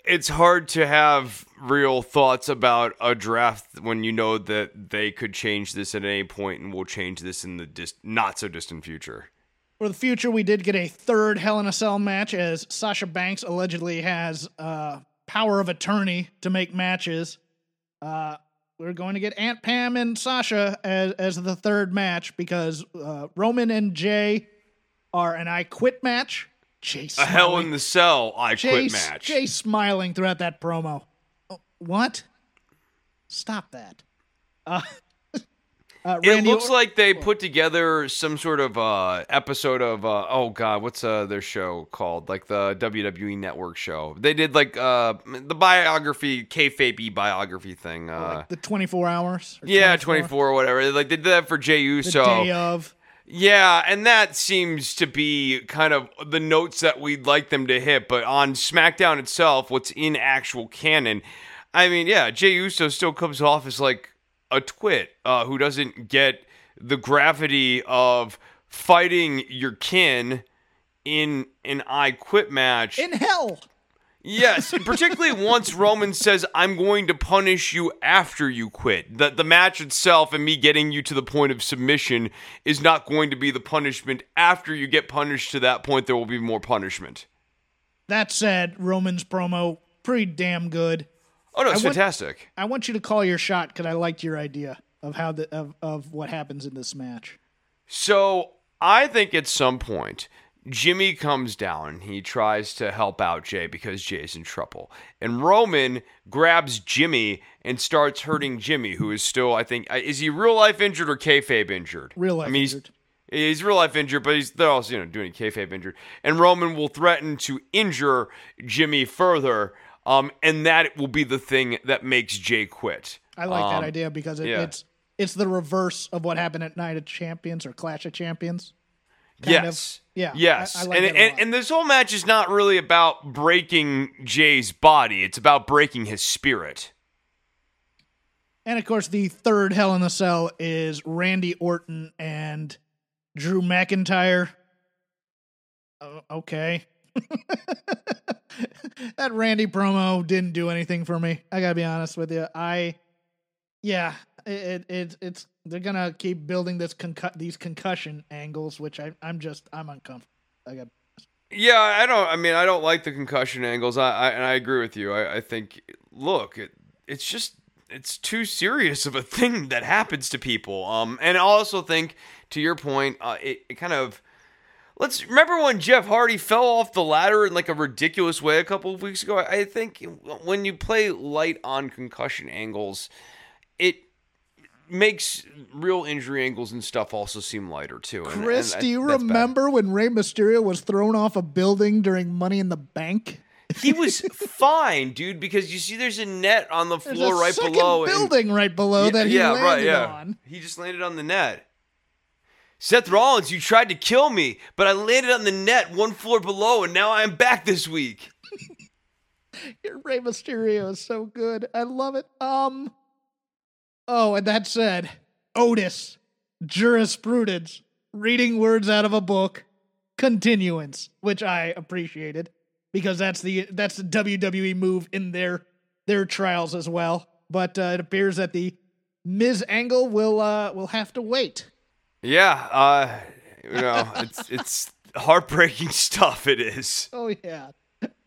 it's hard to have real thoughts about a draft when you know that they could change this at any point and will change this in the dis- not so distant future. For the future, we did get a third Hell in a Cell match as Sasha Banks allegedly has uh, power of attorney to make matches. Uh, we're going to get Aunt Pam and Sasha as, as the third match because uh, Roman and Jey are an I Quit match. Jey A Hell in the Cell I Jey, quit match. Jey smiling throughout that promo. Oh, what? Stop that. Uh, uh, It looks Or- like they put together some sort of uh, episode of uh, oh god, what's uh, their show called? Like the WWE Network show. They did like uh, the biography, kayfabe biography thing. Uh, like the 24 hours. or yeah, twenty four or whatever. Like they did that for Jey The Uso. day of. Yeah, and that seems to be kind of the notes that we'd like them to hit. But on SmackDown itself, what's in actual canon, I mean, yeah, Jey Uso still comes off as like a twit uh, who doesn't get the gravity of fighting your kin in an I Quit match. In hell. Yes, particularly once Roman says, "I'm going to punish you after you quit." The the match itself and me getting you to the point of submission is not going to be the punishment. After you get punished to that point, there will be more punishment. That said, Roman's promo pretty damn good. Oh no, it's I want- fantastic. I want you to call your shot because I liked your idea of how the of, of what happens in this match. So I think at some point, Jimmy comes down. He tries to help out Jey because Jey's in trouble. And Roman grabs Jimmy and starts hurting Jimmy, who is still, I think, uh, is he real life injured or kayfabe injured? Real life I mean, he's- injured. He's real life injured, but he's they're also you know doing kayfabe injured, and Roman will threaten to injure Jimmy further, um, and that will be the thing that makes Jey quit. I like Um, that idea because it, yeah. it's it's the reverse of what happened at Night of Champions or Clash of Champions. Kind of. yes. Yeah, Yes. I- I like and, and and this whole match is not really about breaking Jey's body. It's about breaking his spirit. And of course, the third Hell in the Cell is Randy Orton and Drew McIntyre. Uh, okay. that Randy promo didn't do anything for me. I gotta be honest with you. I, yeah, it, it it's they're gonna keep building this concu- these concussion angles, which I I'm just I'm uncomfortable. I got Yeah, I don't. I mean, I don't like the concussion angles. I, I and I agree with you. I, I think, look, it, it's just it's too serious of a thing that happens to people. Um, and I also think, to your point, uh, it, it kind of let's remember when Jeff Hardy fell off the ladder in like a ridiculous way a couple of weeks ago. I think when you play light on concussion angles, it makes real injury angles and stuff also seem lighter too. And, Chris, and do you that's bad. remember when Rey Mysterio was thrown off a building during Money in the Bank? He was fine, dude, because you see there's a net on the There's floor right below. and- building right below that he yeah, landed right, yeah. on. He just landed on the net. Seth Rollins, you tried to kill me, but I landed on the net one floor below, and now I'm back this week. Your Rey Mysterio is so good. I love it. Um. Oh, and that said, Otis, jurisprudence, reading words out of a book, continuance, which I appreciated because that's the that's the WWE move in their their trials as well. But uh, it appears that the Miz angle will uh will have to wait. Yeah, uh, you know, it's it's heartbreaking stuff. It is. Oh yeah,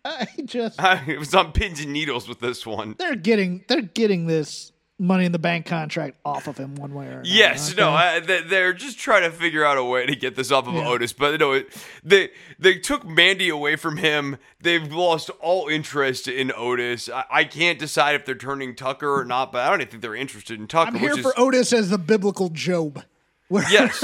I just it was on pins and needles with this one. they're getting they're getting this Money in the Bank contract off of him one way or another. Yes, okay? no, I, they- they're just trying to figure out a way to get this off of Yeah. Otis, but no, they they took Mandy away from him. They've lost all interest in Otis. I, I can't decide if they're turning Tucker or not, but I don't even think they're interested in Tucker. I'm here which for is, Otis as the biblical Job. Where Yes.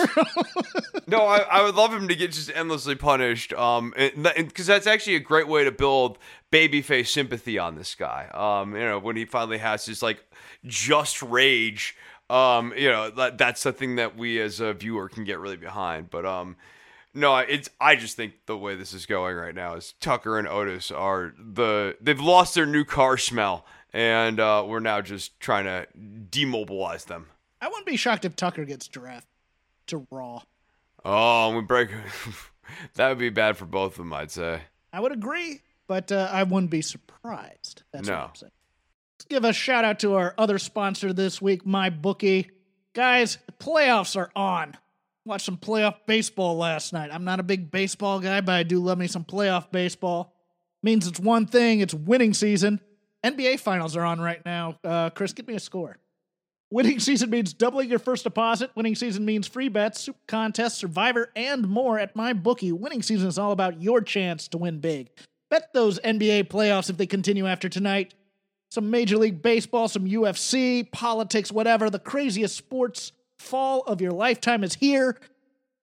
no, I, I would love him to get just endlessly punished. Um, because that's actually a great way to build babyface sympathy on this guy. Um, you know, when he finally has his like just rage. Um, you know, that that's the thing that we as a viewer can get really behind. But um, no, it's I just think the way this is going right now is Tucker and Otis are the they've lost their new car smell, and uh, we're now just trying to demobilize them. I wouldn't be shocked if Tucker gets drafted to Raw. Oh, we break. that would be bad for both of them, I'd say. I would agree, but uh, I wouldn't be surprised. That's No. what I'm saying. Let's give a shout out to our other sponsor this week, MyBookie. Guys, playoffs are on. Watched some playoff baseball last night. I'm not a big baseball guy, but I do love me some playoff baseball. Means it's one thing, it's winning season. NBA finals are on right now. Uh, Chris, give me a score. Winning season means doubling your first deposit. Winning season means free bets, super contests, survivor, and more at MyBookie. Winning season is all about your chance to win big. Bet those NBA playoffs if they continue after tonight. Some Major League Baseball, some UFC, politics, whatever. The craziest sports fall of your lifetime is here.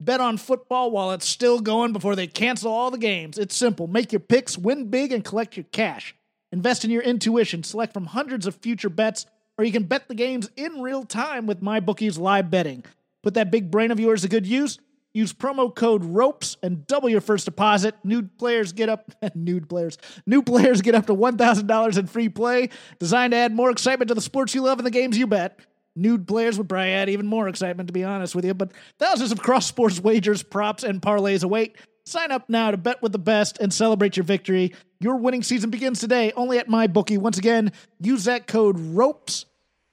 Bet on football while it's still going before they cancel all the games. It's simple. Make your picks, win big, and collect your cash. Invest in your intuition. Select from hundreds of future bets, or you can bet the games in real time with MyBookie's live betting. Put that big brain of yours to good use. Use promo code ROPES and double your first deposit. New players get up nude players. New players get up to $1,000 in free play, designed to add more excitement to the sports you love and the games you bet. Nude players would probably add even more excitement, to be honest with you, but thousands of cross sports wagers, props, and parlays await. Sign up now to bet with the best and celebrate your victory. Your winning season begins today only at MyBookie. Once again, use that code ROPES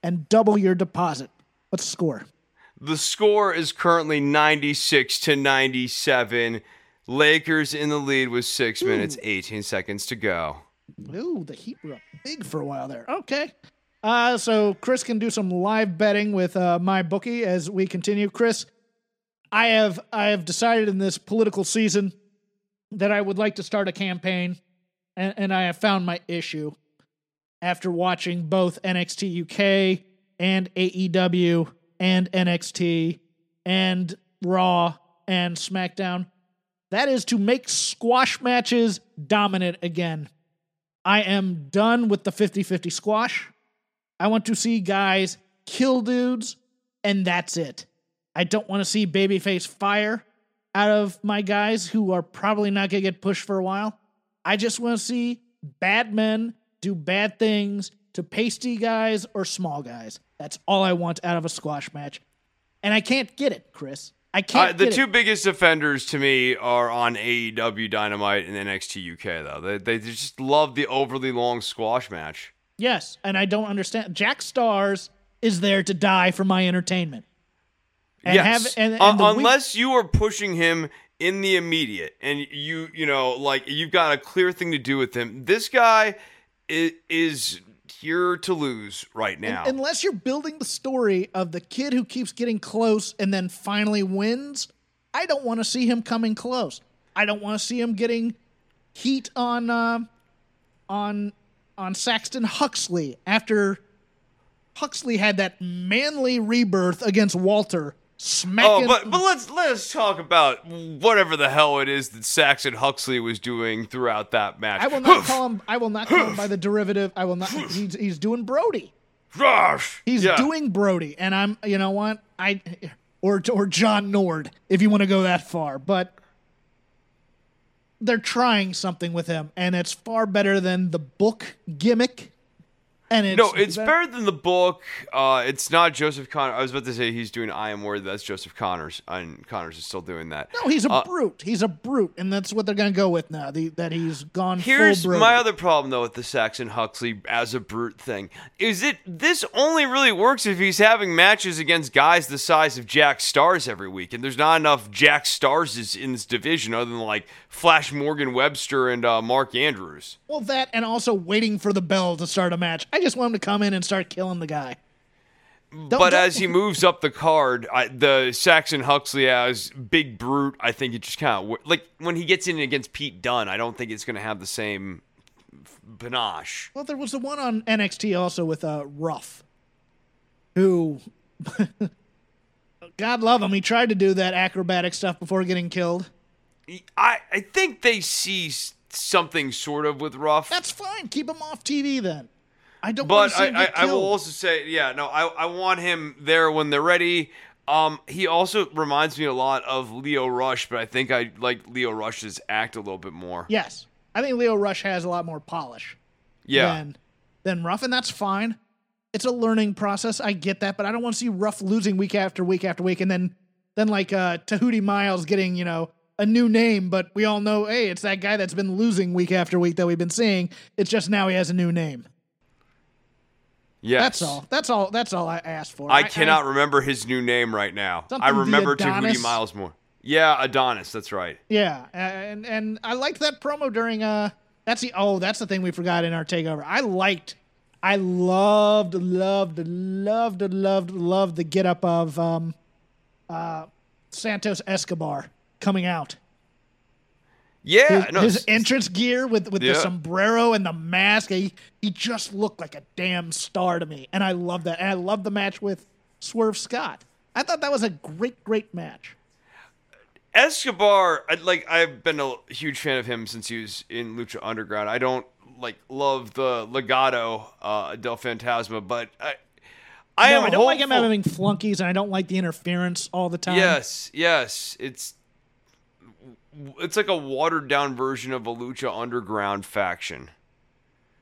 and double your deposit. What's the score? The score is currently 96 to 97. Lakers in the lead with six minutes, 18 seconds to go. Ooh, the Heat were up big for a while there. Okay. Uh, so Chris can do some live betting with uh, MyBookie as we continue. Chris, I have I have decided in this political season that I would like to start a campaign, and, and I have found my issue after watching both NXT UK and AEW and NXT and Raw and SmackDown. That is to make squash matches dominant again. I am done with the 50 50 squash. I want to see guys kill dudes, and that's it. I don't want to see babyface fire out of my guys who are probably not going to get pushed for a while. I just want to see bad men do bad things to pasty guys or small guys. That's all I want out of a squash match. And I can't get it, Chris. I Uh, can't get it. the two it. biggest offenders to me are on AEW Dynamite and NXT UK, though. They, they just love the overly long squash match. Yes, and I don't understand. Jack Starz is there to die for my entertainment. And yes. have- and- and Un- the week- unless you are pushing him in the immediate and you, you know, like you've got a clear thing to do with him. This guy is, is here to lose right now. Un- unless you're building the story of the kid who keeps getting close and then finally wins, I don't want to see him coming close. I don't want to see him getting heat on uh, on on Saxon Huxley after Huxley had that manly rebirth against Walter. Smacking, Oh, but but let's let's talk about whatever the hell it is that Saxon Huxley was doing throughout that match. I will not call him. I will not call him by the derivative. I will not. He's he's doing Brody. Rush. He's Yeah. doing Brody, and I'm. You know what? I or or John Nord, if you want to go that far, but they're trying something with him, and it's far better than the book gimmick. And it's No, it's be- better than the book. Uh, it's not Joseph Connor. I was about to say he's doing I Am Worthy. That's Joseph Conners, and Conners is still doing that. No, he's a Uh, brute. He's a brute, and that's what they're gonna go with now. The, that he's gone. Here's my other problem though with the Saxon Huxley as a brute thing. Is it this only really works if he's having matches against guys the size of Jack Starz every week, and there's not enough Jack Starz in this division other than like Flash Morgan Webster and uh, Mark Andrews. Well, that and also waiting for the bell to start a match. I just want him to come in and start killing the guy. Don't- but don't- as he moves up the card, I, the Saxon Huxley as big brute, I think it just kind of like when he gets in against Pete Dunne. I don't think it's going to have the same panache. Well, there was the one on NXT also with uh, Ruff, who, God love him, he tried to do that acrobatic stuff before getting killed. I I think they see something sort of with Ruff. That's fine. Keep him off TV then. I don't want but to see I, I, I will also say, yeah, no, I, I want him there when they're ready. Um, he also reminds me a lot of Lio Rush, but I think I like Lio Rush's act a little bit more. yes, I think Lio Rush has a lot more polish Yeah. than than Ruff, and that's fine. It's a learning process. I get that, but I don't want to see Ruff losing week after week after week, and then then like uh, Tehuti Miles getting you know a new name, but we all know, hey, it's that guy that's been losing week after week that we've been seeing. It's just now he has a new name. Yes. That's all. That's all. That's all I asked for. I cannot remember his new name right now. I remember? Tehuti Miles more. Yeah, Adonis. That's right. yeah, and and I liked that promo during uh. That's the oh, that's the thing we forgot in our takeover. I liked, I loved, loved, loved, loved, loved the get up of um, uh, Santos Escobar coming out. Yeah, His, no, his entrance gear with with the sombrero and the mask. He he just looked like a damn star to me, and I love that. And I love the match with Swerve Scott. I thought that was a great, great match. Escobar, I, like I've been a huge fan of him since he was in Lucha Underground. I don't like love the Legado uh, del Fantasma, but I, I no, am. I don't like him having flunkies, and I don't like the interference all the time. Yes, yes, it's it's like a watered down version of a Lucha Underground faction.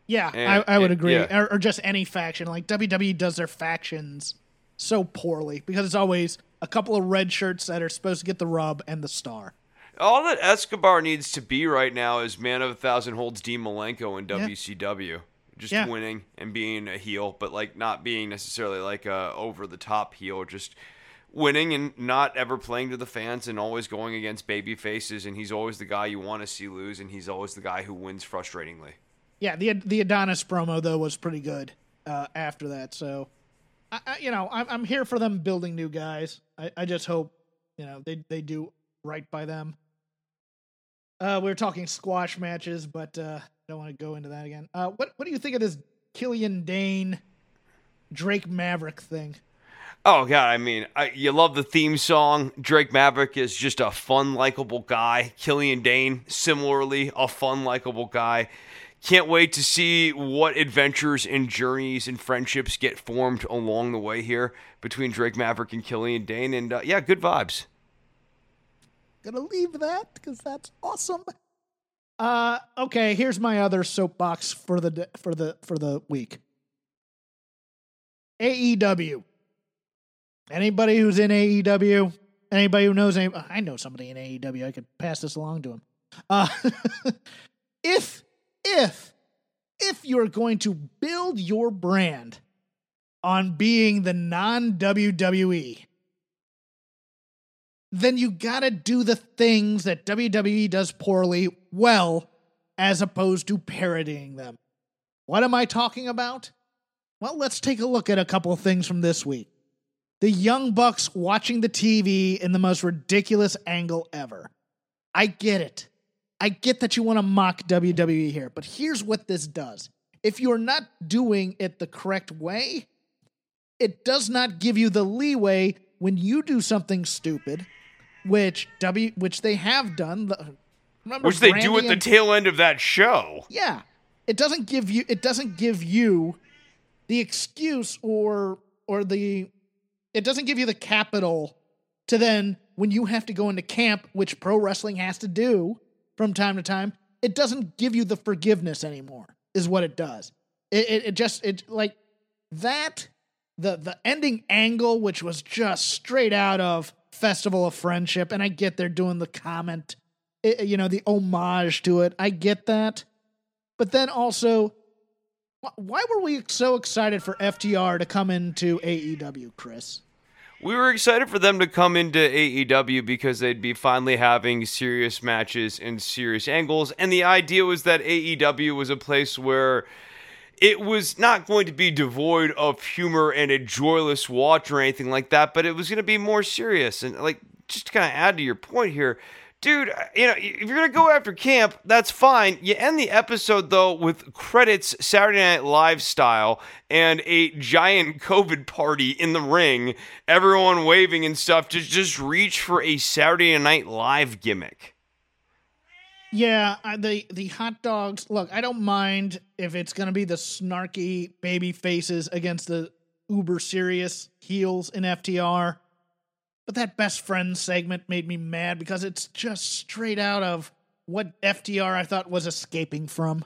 yeah, And- I, I would and- agree. yeah. Or, or just any faction. Like WWE does their factions so poorly because it's always a couple of red shirts that are supposed to get the rub and the star. All that Escobar needs to be right now is Man of a Thousand Holds Dean Malenko in WCW. Just Yeah. winning and being a heel, but like not being necessarily like a over the top heel, just winning and not ever playing to the fans and always going against baby faces and he's always the guy you want to see lose and he's always the guy who wins frustratingly. Yeah, the the Adonis promo though was pretty good uh, after that. So, I, I, you know, I'm I'm here for them building new guys. I, I just hope you know they they do right by them. Uh, we were talking squash matches, but uh, I don't want to go into that again. Uh, what what do you think of this Killian Dain, Drake Maverick thing? Oh god, I mean, I, you love the theme song. Drake Maverick is just a fun, likable guy. Killian Dain, similarly, a fun, likable guy. Can't wait to see what adventures and journeys and friendships get formed along the way here between Drake Maverick and Killian Dain. And uh, yeah, good vibes. Gonna leave that because that's awesome. Uh, okay. Here's my other soapbox for the for the for the week. AEW. Anybody who's in AEW, anybody who knows any, I know somebody in AEW. I could pass this along to him. Uh, if if if you're going to build your brand on being the non WWE, then you gotta do the things that WWE does poorly well, as opposed to parodying them. What am I talking about? Well, let's take a look at a couple of things from this week. The Young Bucks watching the TV in the most ridiculous angle ever. I get it. I get that you want to mock WWE here, but here's what this does. If you're not doing it the correct way, it does not give you the leeway when you do something stupid, which W which they have done. Remember which they do at the tail end of that show. Yeah. It doesn't give you it doesn't give you the excuse or or the it doesn't give you the capital to then when you have to go into camp, which pro wrestling has to do from time to time, it doesn't give you the forgiveness anymore, is what it does. It, it, it just, it like that, the, the ending angle, which was just straight out of Festival of Friendship, and I get they're doing the comment, it, you know, the homage to it. I get that. But then also, why were we so excited for FTR to come into AEW, Chris? We were excited for them to come into AEW because they'd be finally having serious matches and serious angles. And the idea was that AEW was a place where it was not going to be devoid of humor and a joyless watch or anything like that, but it was going to be more serious. And, like, just to kind of add to your point here, dude, uh, you know, if you're gonna go after camp, that's fine. You end the episode though with credits, Saturday Night Live style, and a giant COVID party in the ring, everyone waving and stuff. To just reach for a Saturday Night Live gimmick. Yeah, the the hot dogs. Look, I don't mind if it's gonna be the snarky baby faces against the uber serious heels in FTR. But that best friend segment made me mad because it's just straight out of what FTR I thought was escaping from.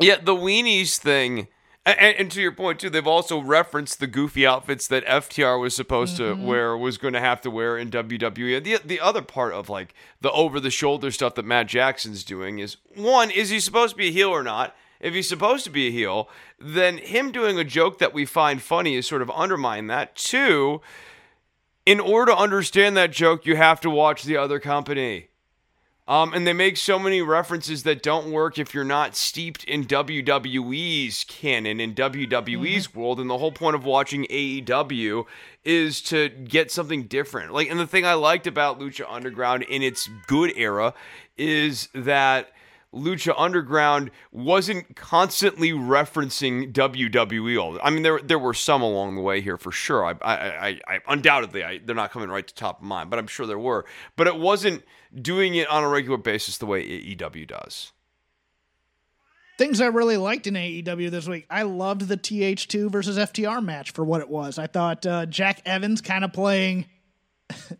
Yeah, the weenies thing. And, and, to your point too, they've also referenced the goofy outfits that FTR was supposed mm-hmm. to wear, was going to have to wear in WWE. The the other part of like the over the shoulder stuff that Matt Jackson's doing is one: is he supposed to be a heel or not? If he's supposed to be a heel, then him doing a joke that we find funny is sort of undermine that. Two, in order to understand that joke, you have to watch the other company. Um, and they make so many references that don't work if you're not steeped in WWE's canon, in WWE's mm-hmm. world. And the whole point of watching AEW is to get something different. Like, and the thing I liked about Lucha Underground in its good era is that Lucha Underground wasn't constantly referencing WWE. All I mean, there there were some along the way here for sure. I, I, I, I undoubtedly, I, they're not coming right to top of mind, but I'm sure there were. But it wasn't doing it on a regular basis the way AEW does. Things I really liked in AEW this week. I loved the TH2 versus FTR match for what it was. I thought uh, Jack Evans kind of playing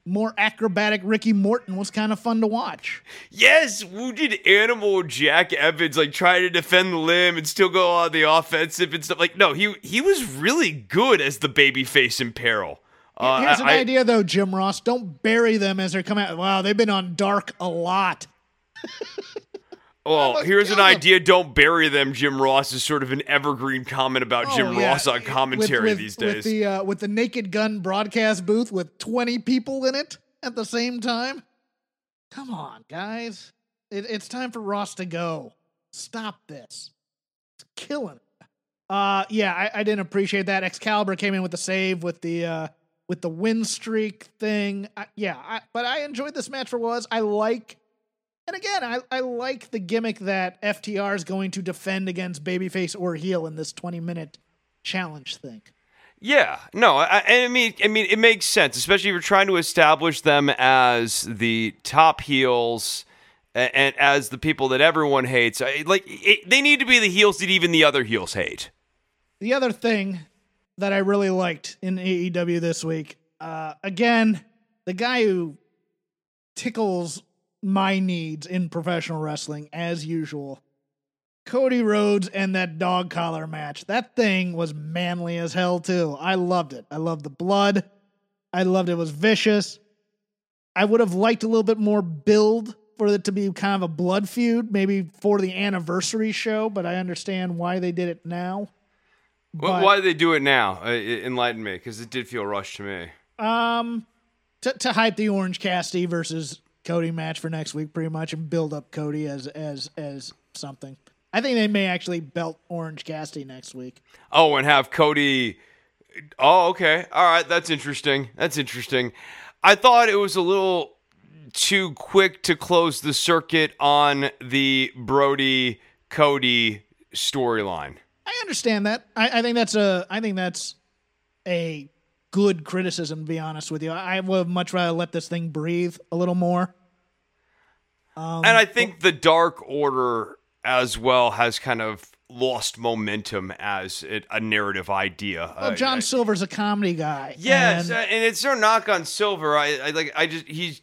more acrobatic Ricky Morton was kind of fun to watch. Yes, wounded animal Jack Evans like try to defend the limb and still go on the offensive and stuff. Like no, he he was really good as the baby face in peril. Uh, Here's an I, idea though, Jim Ross. Don't bury them as they're coming out. Wow, they've been on dark a lot. Well, here's an idea. Don't bury them. Jim Ross is sort of an evergreen comment about oh, Jim yeah. Ross on commentary with, with, these days. With the, uh, with the Naked Gun broadcast booth with 20 people in it at the same time. Come on, guys. It, it's time for Ross to go. Stop this. It's killing. Uh, yeah, I, I didn't appreciate that. Excalibur came in with the save with the uh, with the win streak thing. I, yeah, I, but I enjoyed this match for what was. I like and again, I, I like the gimmick that FTR is going to defend against babyface or heel in this 20 minute challenge thing. Yeah, no, I, I, mean, I mean, it makes sense, especially if you're trying to establish them as the top heels and, and as the people that everyone hates. Like, it, they need to be the heels that even the other heels hate. The other thing that I really liked in AEW this week, uh, again, the guy who tickles my needs in professional wrestling as usual. Cody Rhodes and that dog collar match. That thing was manly as hell too. I loved it. I loved the blood. I loved it was vicious. I would have liked a little bit more build for it to be kind of a blood feud, maybe for the anniversary show, but I understand why they did it now. But, why did they do it now? Uh, enlighten me, because it did feel rushed to me. Um, to, to hype the Orange Cassidy versus Cody match for next week, pretty much, and build up Cody as as as something. I think they may actually belt Orange Cassidy next week. Oh, and have Cody. Oh, okay. All right. That's interesting. That's interesting. I thought it was a little too quick to close the circuit on the Brody Cody storyline. I understand that. I, I think that's a. I think that's a good criticism. To be honest with you, I would much rather let this thing breathe a little more. Um, and I think the Dark Order as well has kind of lost momentum as it, a narrative idea. Well, John uh, Silver's a comedy guy. Yes, and, and it's no knock on Silver. I, I like. I just he's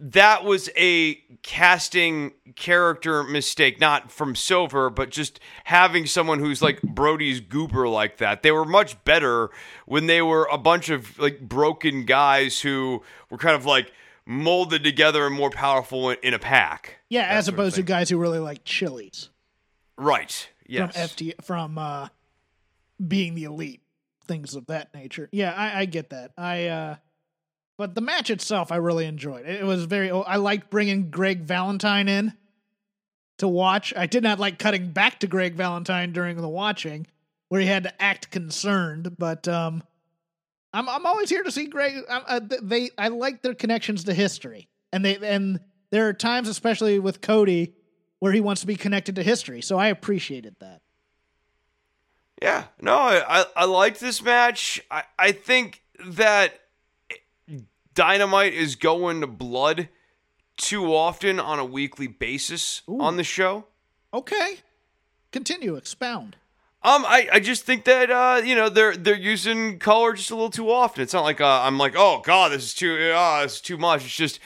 that was a casting character mistake, not from Silver, but just having someone who's like Brody's goober like that. They were much better when they were a bunch of like broken guys who were kind of like molded together and more powerful in, in a pack. Yeah, as opposed to guys who really like chilies. Right. Yes. From FT from uh being the elite, things of that nature. Yeah, I, I get that. I uh but the match itself, I really enjoyed. It was very. I liked bringing Greg Valentine in to watch. I did not like cutting back to Greg Valentine during the watching, where he had to act concerned. But um, I'm I'm always here to see Greg. Uh, they I like their connections to history, and they and there are times, especially with Cody, where he wants to be connected to history. So I appreciated that. Yeah, no, I I, I liked this match. I I think that Dynamite is going to blood too often on a weekly basis Ooh. on the show. Okay. Continue, expound. Um, I, I just think that uh, you know they're they're using color just a little too often. It's not like uh, I'm like, oh god, this is too uh, it's too much. It's just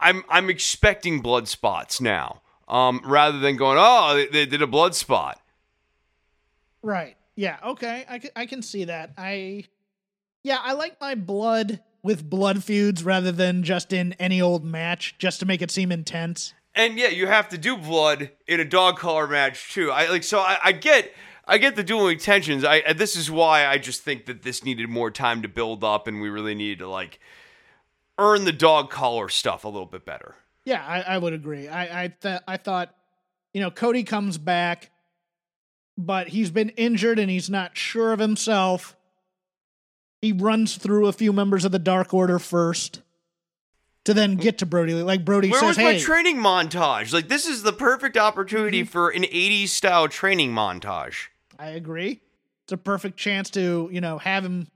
I'm I'm expecting blood spots now, um, rather than going, oh, they, they did a blood spot. Right. Yeah. Okay. I I can see that. I yeah, I like my blood with blood feuds rather than just in any old match just to make it seem intense. And yeah, you have to do blood in a dog collar match too. I like so I, I get I get the dual intentions. I this is why I just think that this needed more time to build up, and we really needed to like earn the dog collar stuff a little bit better. Yeah, I, I would agree. I I th- I thought, you know, Cody comes back, but he's been injured and he's not sure of himself he runs through a few members of the Dark Order first to then get to Brody. Lee. Like Brody Where says, was "Hey, my training montage? Like this is the perfect opportunity mm-hmm. for an '80s style training montage." I agree. It's a perfect chance to you know have him,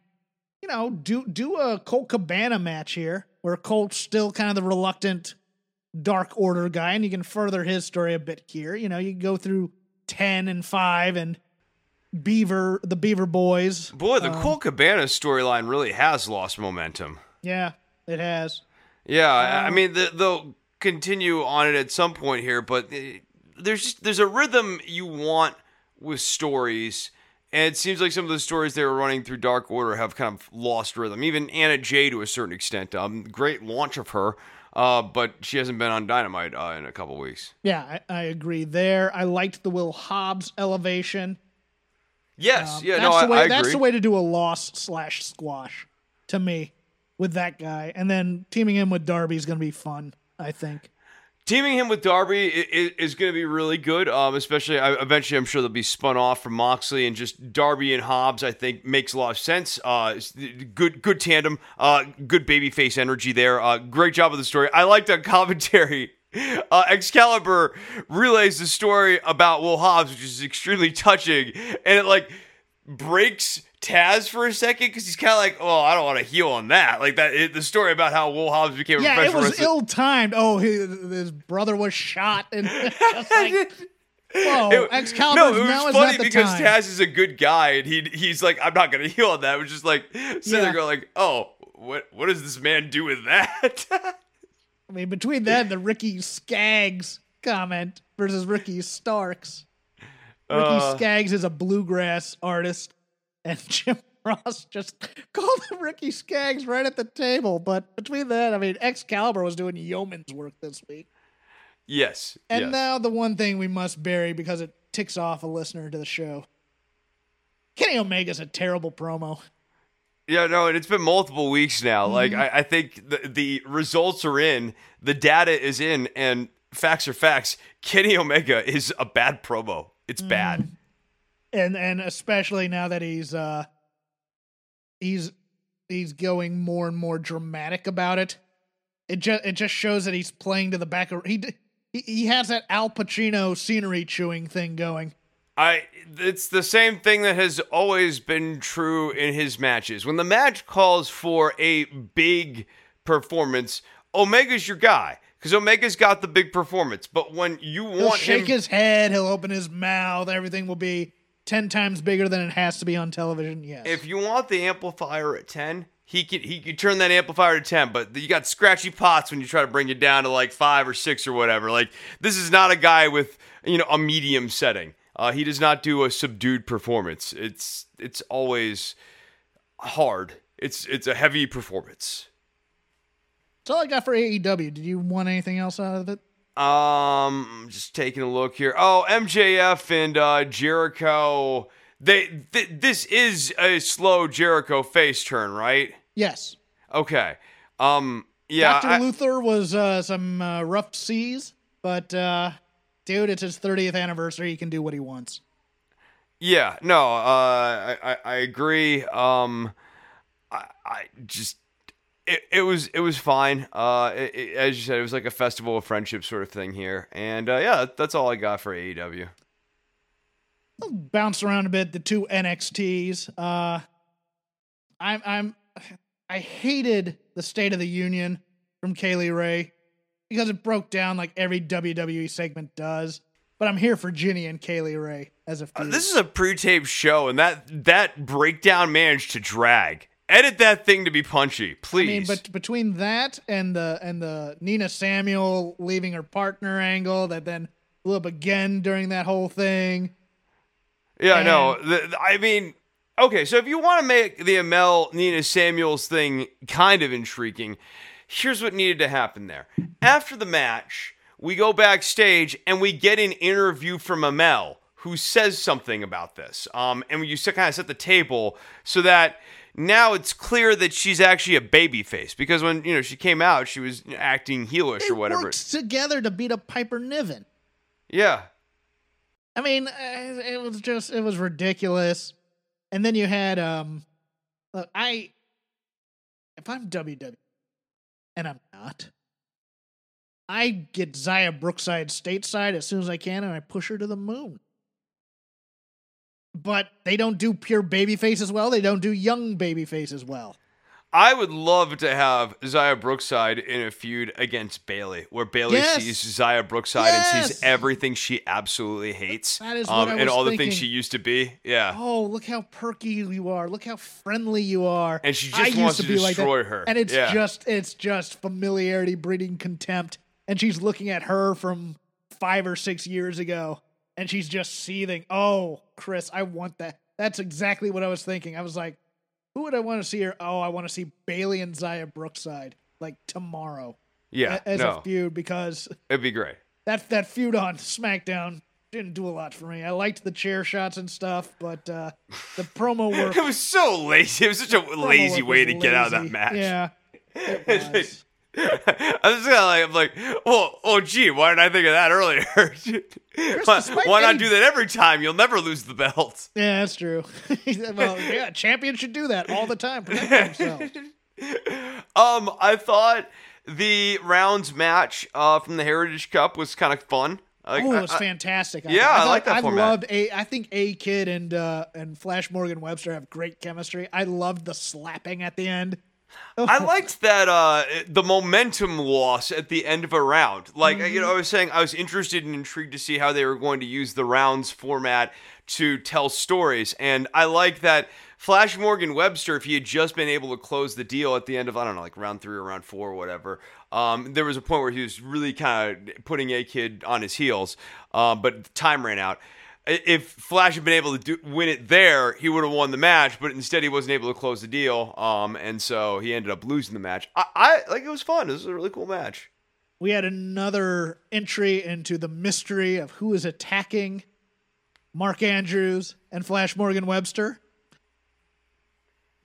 you know, do do a Colt Cabana match here, where Colt's still kind of the reluctant Dark Order guy, and you can further his story a bit here. You know, you go through ten and five and Beaver, the Beaver Boys. Boy, the um, Colt Cabana storyline really has lost momentum. Yeah, it has. Yeah, um, I mean the, they'll continue on it at some point here, but eh, there's just, there's a rhythm you want with stories. And it seems like some of the stories they were running through Dark Order have kind of lost rhythm. Even Anna Jay to a certain extent. Um, great launch of her, uh, but she hasn't been on Dynamite uh, in a couple weeks. Yeah, I, I, agree there. I liked the Will Hobbs elevation. Yes, um, yeah, no, I, way, I That's the way to do a loss slash squash to me with that guy, and then teaming him with Darby is going to be fun. I think. Teaming him with Darby is, is going to be really good. Um, especially, eventually, I'm sure they'll be spun off from Moxley and just Darby and Hobbs. I think makes a lot of sense. Uh, good, good tandem. Uh, good babyface energy there. Uh, great job of the story. I liked the commentary uh, Excalibur relays the story about Will Hobbs, which is extremely touching, and it like breaks Taz for a second because he's kind of like, oh, I don't want to heal on that. Like that, it, the story about how Will Hobbs became yeah, a professional. It was ill timed. Oh, his, his, brother was shot, and just like. Whoa, Excalibur! No, it was funny because time. Taz is a good guy, and he he's like, I'm not gonna heal on that. It was just like sitting yeah. there going like, oh, what what does this man do with that? I mean, between that and the Ricky Skaggs comment versus Ricky Starks, Ricky uh, Skaggs is a bluegrass artist, and Jim Ross just called him Ricky Skaggs right at the table. But between that, I mean, Excalibur was doing yeoman's work this week. Yes. And yes. now the one thing we must bury because it ticks off a listener to the show. Kenny Omega's a terrible promo. Yeah, no, and it's been multiple weeks now. Mm-hmm. Like I, I think the the results are in, the data is in, and facts are facts. Kenny Omega is a bad promo. It's bad. and and especially now that he's uh he's he's going more and more dramatic about it. It just it just shows that he's playing to the back of he he, he has that Al Pacino scenery chewing thing going. I it's the same thing that has always been true in his matches. When the match calls for a big performance, Omega's your guy because Omega's got the big performance. But when you He'll want shake him, his head, he'll open his mouth, everything will be 10 times bigger than it has to be on television. Yes. if you want the amplifier at ten, he could he could turn that amplifier to ten. But you got scratchy pots when you try to bring it down to like five or six or whatever. Like this is not a guy with you know a medium setting. Uh, he does not do a subdued performance. It's it's always hard. It's it's a heavy performance. That's all I got for AEW. Did you want anything else out of it? Um, just taking a look here. Oh, MJF and uh, Jericho. They th- this is a slow Jericho face turn, right? Yes. Okay. Um. Yeah. Dr. Luther was uh, some uh, rough seas, but uh, dude, it's his 30th anniversary. He can do what he wants. Yeah, no, uh, I, I, I agree. Um, I, I just, it, it was, it was fine. Uh, it, it- as you said, it was like a festival of friendship sort of thing here, and uh, yeah, that's all I got for AEW. I'll bounce around a bit. The two NXTs. Uh, I'm I'm I hated the State of the Union from Kay Lee Ray because it broke down like every WWE segment does. But I'm here for Jinny and Kay Lee Ray as a Uh, this is a pre-taped show, and that that breakdown managed to drag. Edit that thing to be punchy, I please. mean, but between that and the and the Nina Samuel leaving her partner angle that then blew up again during that whole thing. Yeah, no. The, the- I mean, okay, so if you want to make the Amale Nina Samuels thing kind of intriguing, here's what needed to happen there. After the match, we go backstage and we get an interview from Amale who says something about this. Um, and you kind of set the table so that now it's clear that she's actually a baby face because when you know she came out, she was acting heelish They or whatever. worked together to beat up Piper Niven. Yeah. I mean, uh, it was just it was ridiculous. And then you had um, look, I if I'm WWE, and I'm not, I get Xia Brookside stateside as soon as I can, and I push her to the moon. But they don't do pure babyface as well. They don't do young babyface as well. I would love to have Xia Brookside in a feud against Bayley, where Bayley Yes. sees Xia Brookside and sees everything she absolutely hates, That is um, and all the things she used to be. Yeah, Oh, look how perky you are! Look how friendly you are! And she just I wants to to be like destroy her. And it's Yeah. just it's just familiarity breeding contempt. And she's looking at her from five or six years ago, and she's just seething. Oh, Chris, I want that. That's exactly what I was thinking. I was like, who would I want to see her? Oh, I want to see Bayley and Xia Brookside like tomorrow yeah, as no, a feud because it'd be great. that that feud on SmackDown didn't do a lot for me. I liked the chair shots and stuff, but uh, the promo work It was so lazy. It was such a lazy way to get out of that match. Yeah, it was. I was just kinda like, I'm like, well, oh, gee, why didn't I think of that earlier? why, why not any- do that every time? You'll never lose the belt. yeah, that's true. well, yeah, champions should do that all the time. Protect themselves. Um, I thought the rounds match uh, from the Heritage Cup was kind of fun. Like, Oh, it was I- fantastic. Yeah, I thought- like that I format. loved a. I think A-Kid and uh, and Flash Morgan Webster have great chemistry. I loved the slapping at the end. I liked that uh, the momentum loss at the end of a round. Like you know, I was saying, I was interested and intrigued to see how they were going to use the rounds format to tell stories, and I like that. Flash Morgan Webster, if he had just been able to close the deal at the end of I don't know, like round three or round four or whatever, um, there was a point where he was really kind of putting A-Kid on his heels, um, but time ran out. If Flash had been able to do, win it there, he would have won the match. But instead, he wasn't able to close the deal, um, and so he ended up losing the match. I, I like it was fun. It was a really cool match. We had another entry into the mystery of who is attacking Mark Andrews and Flash Morgan Webster.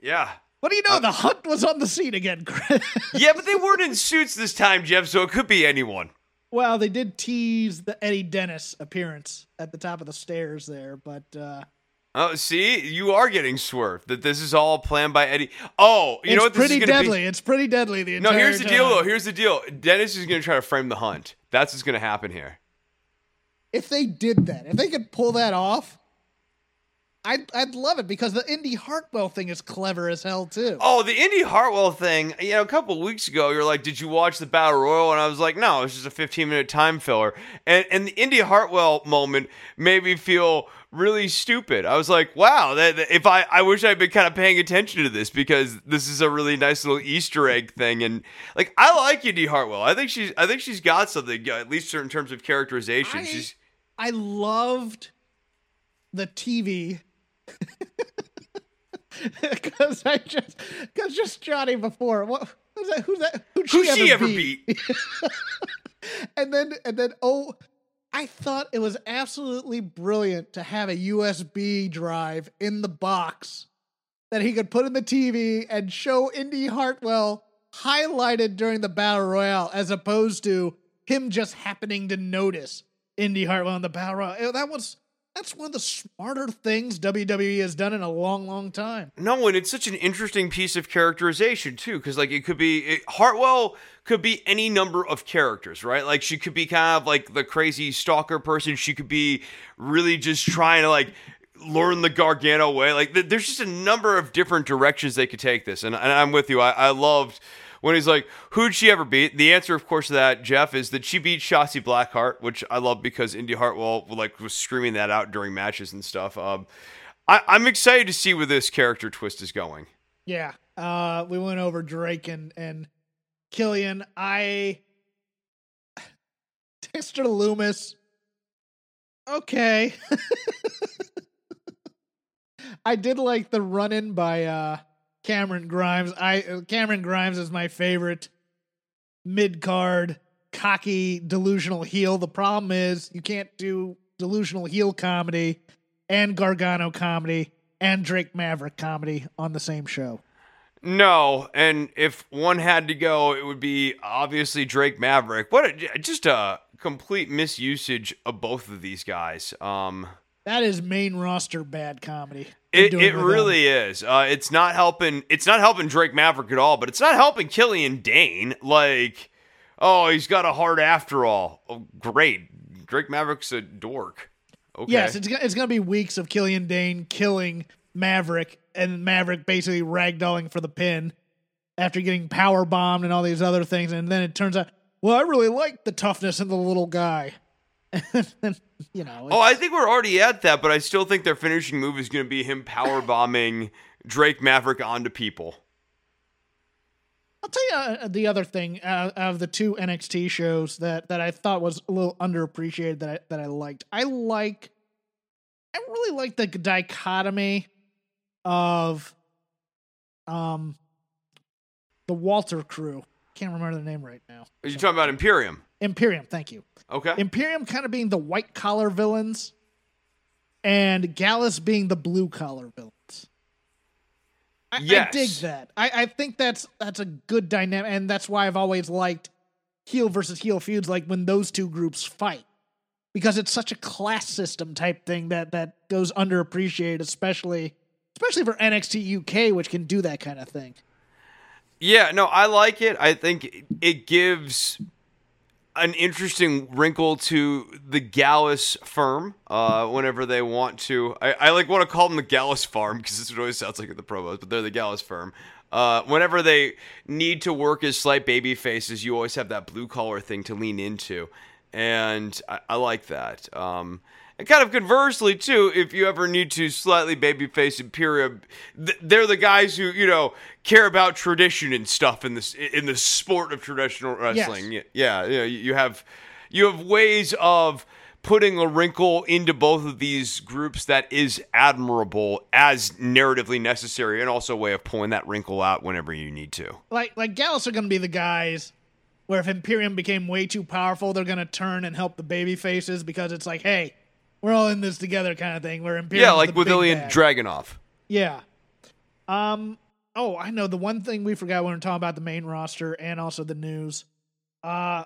Yeah, What do you know? the hunt was on the scene again, Chris. yeah, but they weren't in suits this time, Jeff. So it could be anyone. Well, they did tease the Eddie Dennis appearance at the top of the stairs there, but uh, Oh, see, you are getting swerved. That this is all planned by Eddie. Oh, you it's know what? This pretty is deadly. It's pretty deadly. The Be? No, here's the deal, though. Here's the deal. Dennis is going to try to frame the hunt. That's what's going to happen here. If they did that, if they could pull that off, I'd I'd love it because the Indi Hartwell thing is clever as hell too. Oh, the Indi Hartwell thing. You know, a couple of weeks ago, you're like, "Did you watch the Battle Royal?" And I was like, "No, it's just a 15 minute time filler." And and the Indi Hartwell moment made me feel really stupid. I was like, "Wow, that, that- if I I wish I'd been kind of paying attention to this because this is a really nice little Easter egg thing." And like, I like Indi Hartwell. I think she's I think she's got something, at least in terms of characterization. I- she's I loved the TV because I just because just Johnny before what who's that who's that who'd who she ever beat? and then and then oh I thought it was absolutely brilliant to have a USB drive in the box that he could put in the TV and show Indi Hartwell highlighted during the battle royale as opposed to him just happening to notice Indi Hartwell in the battle royale. That was that's one of the smarter things WWE has done in a long, long time. No, and it's such an interesting piece of characterization too, because like it could be it, Hartwell could be any number of characters, right? Like she could be kind of like the crazy stalker person. She could be really just trying to like learn the Gargano way. Like th- there's just a number of different directions they could take this, and, and I'm with you. I, I loved when he's like, "Who'd she ever beat?" The answer, of course, to that Jeff is that she beat Shotzi Blackheart, which I love because Indi Hartwell like was screaming that out during matches and stuff. Um, I, I'm excited to see where this character twist is going. Yeah. Uh we went over Drake and and Killian. I Dexter Loomis. Okay. I did like the run in by uh Cameron Grimes. I uh, Cameron Grimes is my favorite mid card cocky delusional heel. The problem is you can't do delusional heel comedy and Gargano comedy and Drake Maverick comedy on the same show. No, and if one had to go, it would be obviously Drake Maverick. What a, just a complete misusage of both of these guys. Um, That is main roster bad comedy. It it with really is. Uh, it's not helping. It's not helping Drake Maverick at all. But it's not helping Killian Dain. Like, oh, he's got a heart after all. Oh, great, Drake Maverick's a dork. Okay. Yes, it's gonna, it's going to be weeks of Killian Dain killing Maverick and Maverick basically ragdolling for the pin after getting power bombed and all these other things, and then it turns out, well, I really like the toughness of the little guy. you know, Oh, I think we're already at that, but I still think their finishing move is going to be him power bombing Drake Maverick onto people. I'll tell you uh, the other thing uh, of the two NXT shows that that I thought was a little underappreciated that I, that I liked. I like, I really like the dichotomy of, um, the Walter crew. Can't remember the name right now. Are you talking about Imperium? Imperium, thank you. Okay. Imperium kind of being the white collar villains, and Gallus being the blue collar villains. I, I dig that. I, I think that's that's a good dynamic, and that's why I've always liked heel versus heel feuds, like when those two groups fight, because it's such a class system type thing that that goes underappreciated, especially especially for NXT UK, which can do that kind of thing. Yeah, no, I like it. I think it gives an interesting wrinkle to the Gallus firm uh, whenever they want to. I, I like want to call them the Gallus farm because it always sounds like the promos, but they're the Gallus firm. Uh, whenever they need to work as slight baby faces, you always have that blue collar thing to lean into, and I, I like that. Um, and kind of conversely too, if you ever need to slightly babyface Imperium, th- they're the guys who you know care about tradition and stuff in this in the sport of traditional wrestling. Yes. Yeah, yeah, you have you have ways of putting a wrinkle into both of these groups that is admirable as narratively necessary, and also a way of pulling that wrinkle out whenever you need to. like like Gallus are going to be the guys where if Imperium became way too powerful, they're going to turn and help the baby faces because it's like, hey, we're all in this together kind of thing. Where Imperium, Yeah, like with Ilya Dragunov. yeah. Um. Oh, I know the one thing we forgot when we we're talking about the main roster and also the news. Uh,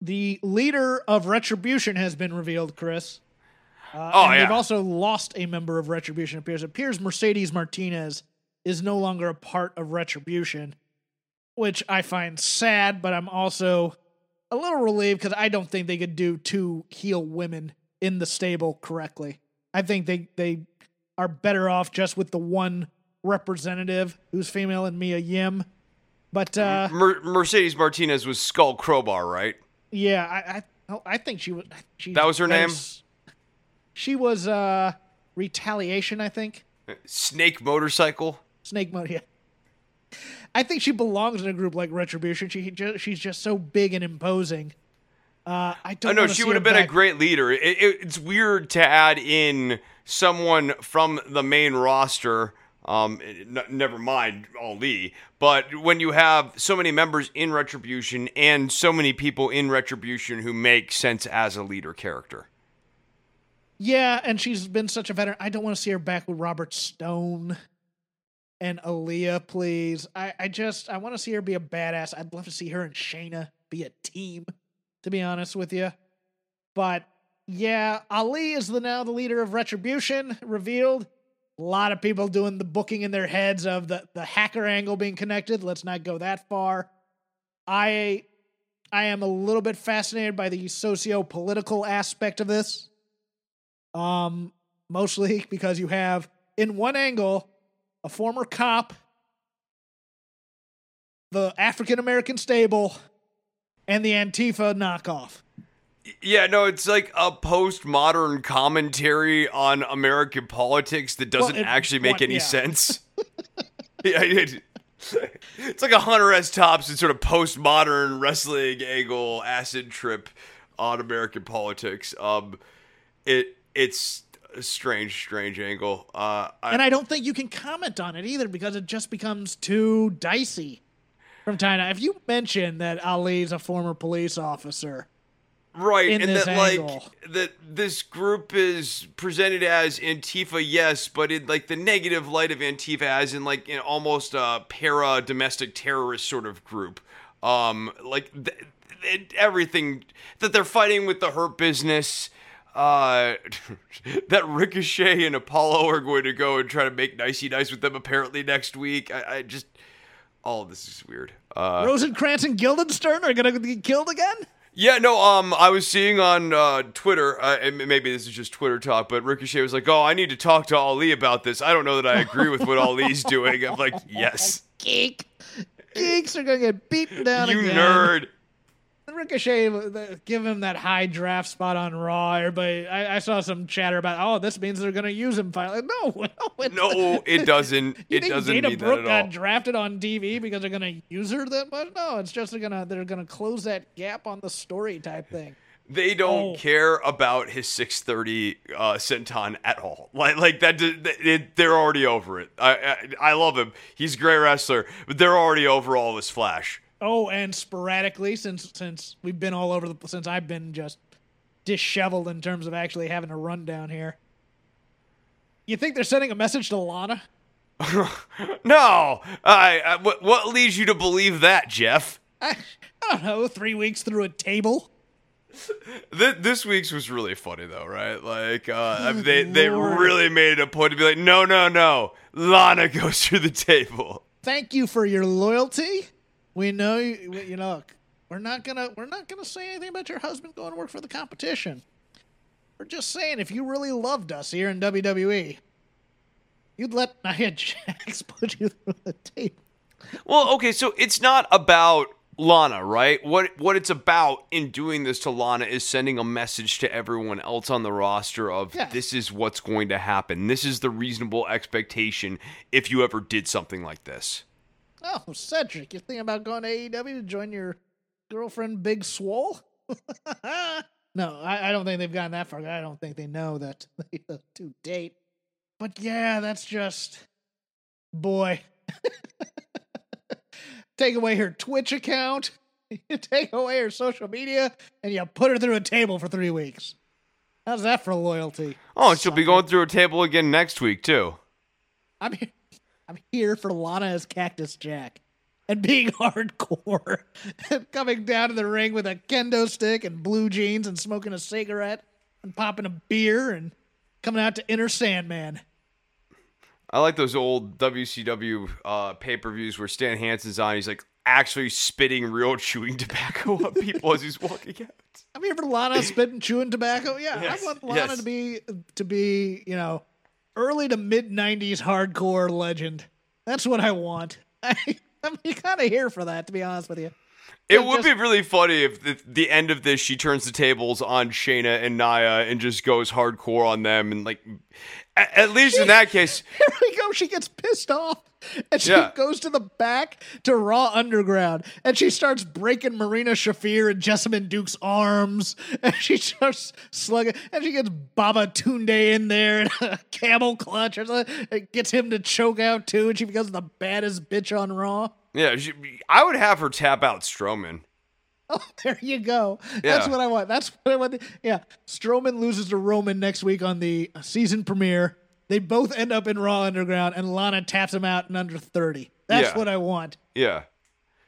the leader of Retribution has been revealed, Chris. Uh, Oh, and yeah. They've also lost a member of Retribution. Appears. Appears Mercedes Martinez is no longer a part of Retribution, which I find sad. But I'm also a little relieved because I don't think they could do two heel women in the stable correctly. I think they they are better off just with the one representative who's female and Mia Yim. But uh, Mer- Mercedes Martinez was Skull Crowbar, right? yeah, I I, oh, I think she was. She, That was her name? she was uh retaliation. I think Snake Motorcycle. snake Motor. Yeah. I think she belongs in a group like Retribution. She just, she's just so big and imposing. Uh, I don't. I know she would have been a great leader. It, it, it's weird to add in someone from the main roster. Um, n- never mind Ali, but when you have so many members in Retribution and so many people in Retribution who make sense as a leader character. Yeah, and she's been such a veteran. I don't want to see her back with Robert Stone and Aaliyah, please. I, I just I want to see her be a badass. I'd love to see her and Shayna be a team, to be honest with you. But yeah, Ali is the now the leader of Retribution, revealed. A lot of people doing the booking in their heads of the, the hacker angle being connected. Let's not go that far. I I am a little bit fascinated by the socio-political aspect of this. Um, mostly because you have in one angle a former cop, the African American stable, and the Antifa knockoff. Yeah, no, it's like a postmodern commentary on American politics that doesn't Well, it- actually make what- any yeah. sense. yeah, it- it's like a Hunter S. Thompson sort of postmodern wrestling angle acid trip on American politics. Um, it it's a strange, strange angle. Uh, I, And I don't think you can comment on it either because it just becomes too dicey from to. If you mention that Ali's a former police officer, right in and this that angle. like that this group is presented as antifa yes but in like the negative light of antifa as in like in almost a para domestic terrorist sort of group um like th- th- everything that they're fighting with the hurt business uh that ricochet and apollo are going to go and try to make nicey nice with them apparently next week i, I just all of this is weird uh Rosencrantz and Guildenstern are going to get killed again? yeah, no. Um, I was seeing on uh, Twitter, uh, and maybe this is just Twitter talk, but Ricochet was like, "Oh, I need to talk to Ali about this. I don't know that I agree with what Ali's doing." I'm like, "Yes, Geek. Geeks are going to get beaten down you again. nerd." Ricochet, uh, give him that high draft spot on Raw. Everybody, I, I saw some chatter about, oh, this means they're going to use him finally. No, no, it, No, it doesn't. It think doesn't Dana mean Brooke that at all. got drafted on TV because they're going to use her that much? No, it's just they're going to they're going to close that gap on the story type thing. They don't Oh. care about his 630 uh, senton at all. Like, like that. It, they're already over it. I, I, I love him. He's a great wrestler, but they're already over all this flash. Oh, and sporadically since since we've been all over the since I've been just disheveled in terms of actually having a rundown here. You think they're sending a message to Lana? No, I, I what, what leads you to believe that, Jeff? I, I don't know. Three weeks through a table. Th- this week's was really funny though, right? Like uh, I mean, they they really made it a point to be like, no, no, no, Lana goes through the table. Thank you for your loyalty. We know you, you know we're not gonna we're not gonna say anything about your husband going to work for the competition. We're just saying if you really loved us here in WWE, you'd let Nia Jax put you through the tape. Well, okay, so it's not about Lana, right? What what it's about in doing this to Lana is sending a message to everyone else on the roster of Yeah. this is what's going to happen. This is the reasonable expectation if you ever did something like this. Oh, Cedric, you're thinking about going to AEW to join your girlfriend Big Swole? no, I, I don't think they've gotten that far. I don't think they know that they have to date. But yeah, that's just boy. take away her Twitch account, you take away her social media, and you put her through a table for three weeks. How's that for loyalty? Oh, and she'll be going through a table again next week too. I'm here. I'm here for Lana as Cactus Jack. and being hardcore and coming down to the ring with a kendo stick and blue jeans and smoking a cigarette and popping a beer and coming out to Enter Sandman. I like those old WCW uh, pay per views where Stan Hansen's on. He's like actually spitting real chewing tobacco at people as he's walking out. I'm here for Lana spitting chewing tobacco. Yeah, Yes, I want Lana yes. to be to be you know early to mid '90s hardcore legend. That's what I want. I, I'm kind of here for that, to be honest with you. It would just- be really funny if the, the end of this she turns the tables on Shayna and Nia and just goes hardcore on them and like at, least in that case Here we go. She gets pissed off. And she Yeah. goes to the back to Raw Underground and she starts breaking Marina Shafir and Jessamyn Duke's arms. And she starts slugging and she gets Babatunde in there and a camel clutch or something. Uh, it gets him to choke out too. And she becomes the baddest bitch on Raw. yeah she, I would have her tap out Strowman. Oh, there you go. That's Yeah. what I want. That's what I want. Yeah. Strowman loses to Roman next week on the season premiere. They both end up in Raw Underground, and Lana taps him out in under 30. That's Yeah. what I want. Yeah.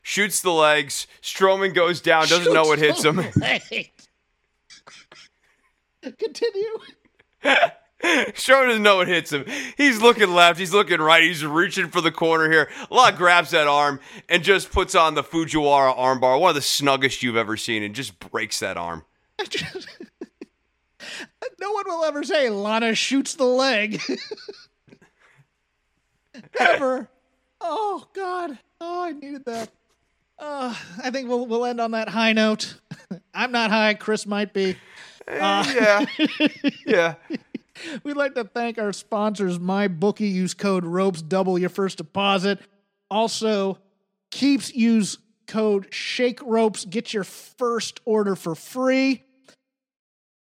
Shoots the legs. Strowman goes down, doesn't know what hits him. Continue. Strowman doesn't know what hits him. He's looking left, he's looking right, he's reaching for the corner here. Lot grabs that arm and just puts on the Fujiwara armbar, one of the snuggest you've ever seen, and just breaks that arm. no one will ever say Lana shoots the leg. ever. Oh God. Oh, I needed that. Uh, I think we'll we'll end on that high note. I'm not high. Chris might be. yeah. yeah. We'd like to thank our sponsors, MyBookie. Use code ROPES, double your first deposit. Also, Keeps use code Shake Ropes, get your first order for free.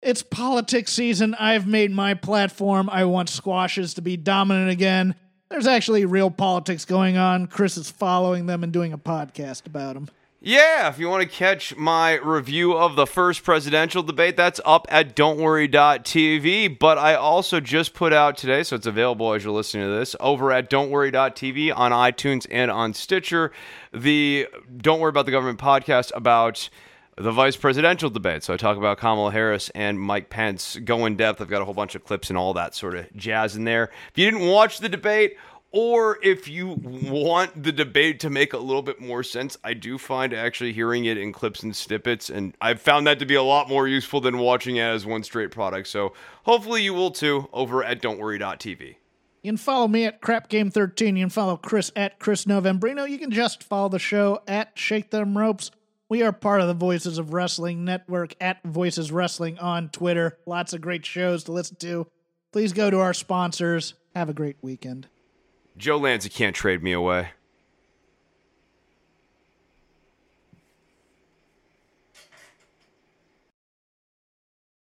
It's politics season. I've made my platform. I want squashes to be dominant again. There's actually real politics going on. Chris is following them and doing a podcast about them. Yeah, if you want to catch my review of the first presidential debate, that's up at don'tworry.tv. But I also just put out today, so it's available as you're listening to this, over at don'tworry.tv on iTunes and on Stitcher, the Don't Worry About the Government podcast about the vice presidential debate. So I talk about Kamala Harris and Mike Pence, go in depth. I've got a whole bunch of clips and all that sort of jazz in there. If you didn't watch the debate, or if you want the debate to make a little bit more sense, I do find actually hearing it in clips and snippets, and I've found that to be a lot more useful than watching it as one straight product. So hopefully you will too over at don'tworry.tv. You can follow me at Crap Game 13. You can follow Chris at Chris Novembrino. You can just follow the show at Shake Them Ropes. We are part of the Voices of Wrestling Network at Voices Wrestling on Twitter. Lots of great shows to listen to. Please go to our sponsors. Have a great weekend. Joe Lanza can't trade me away.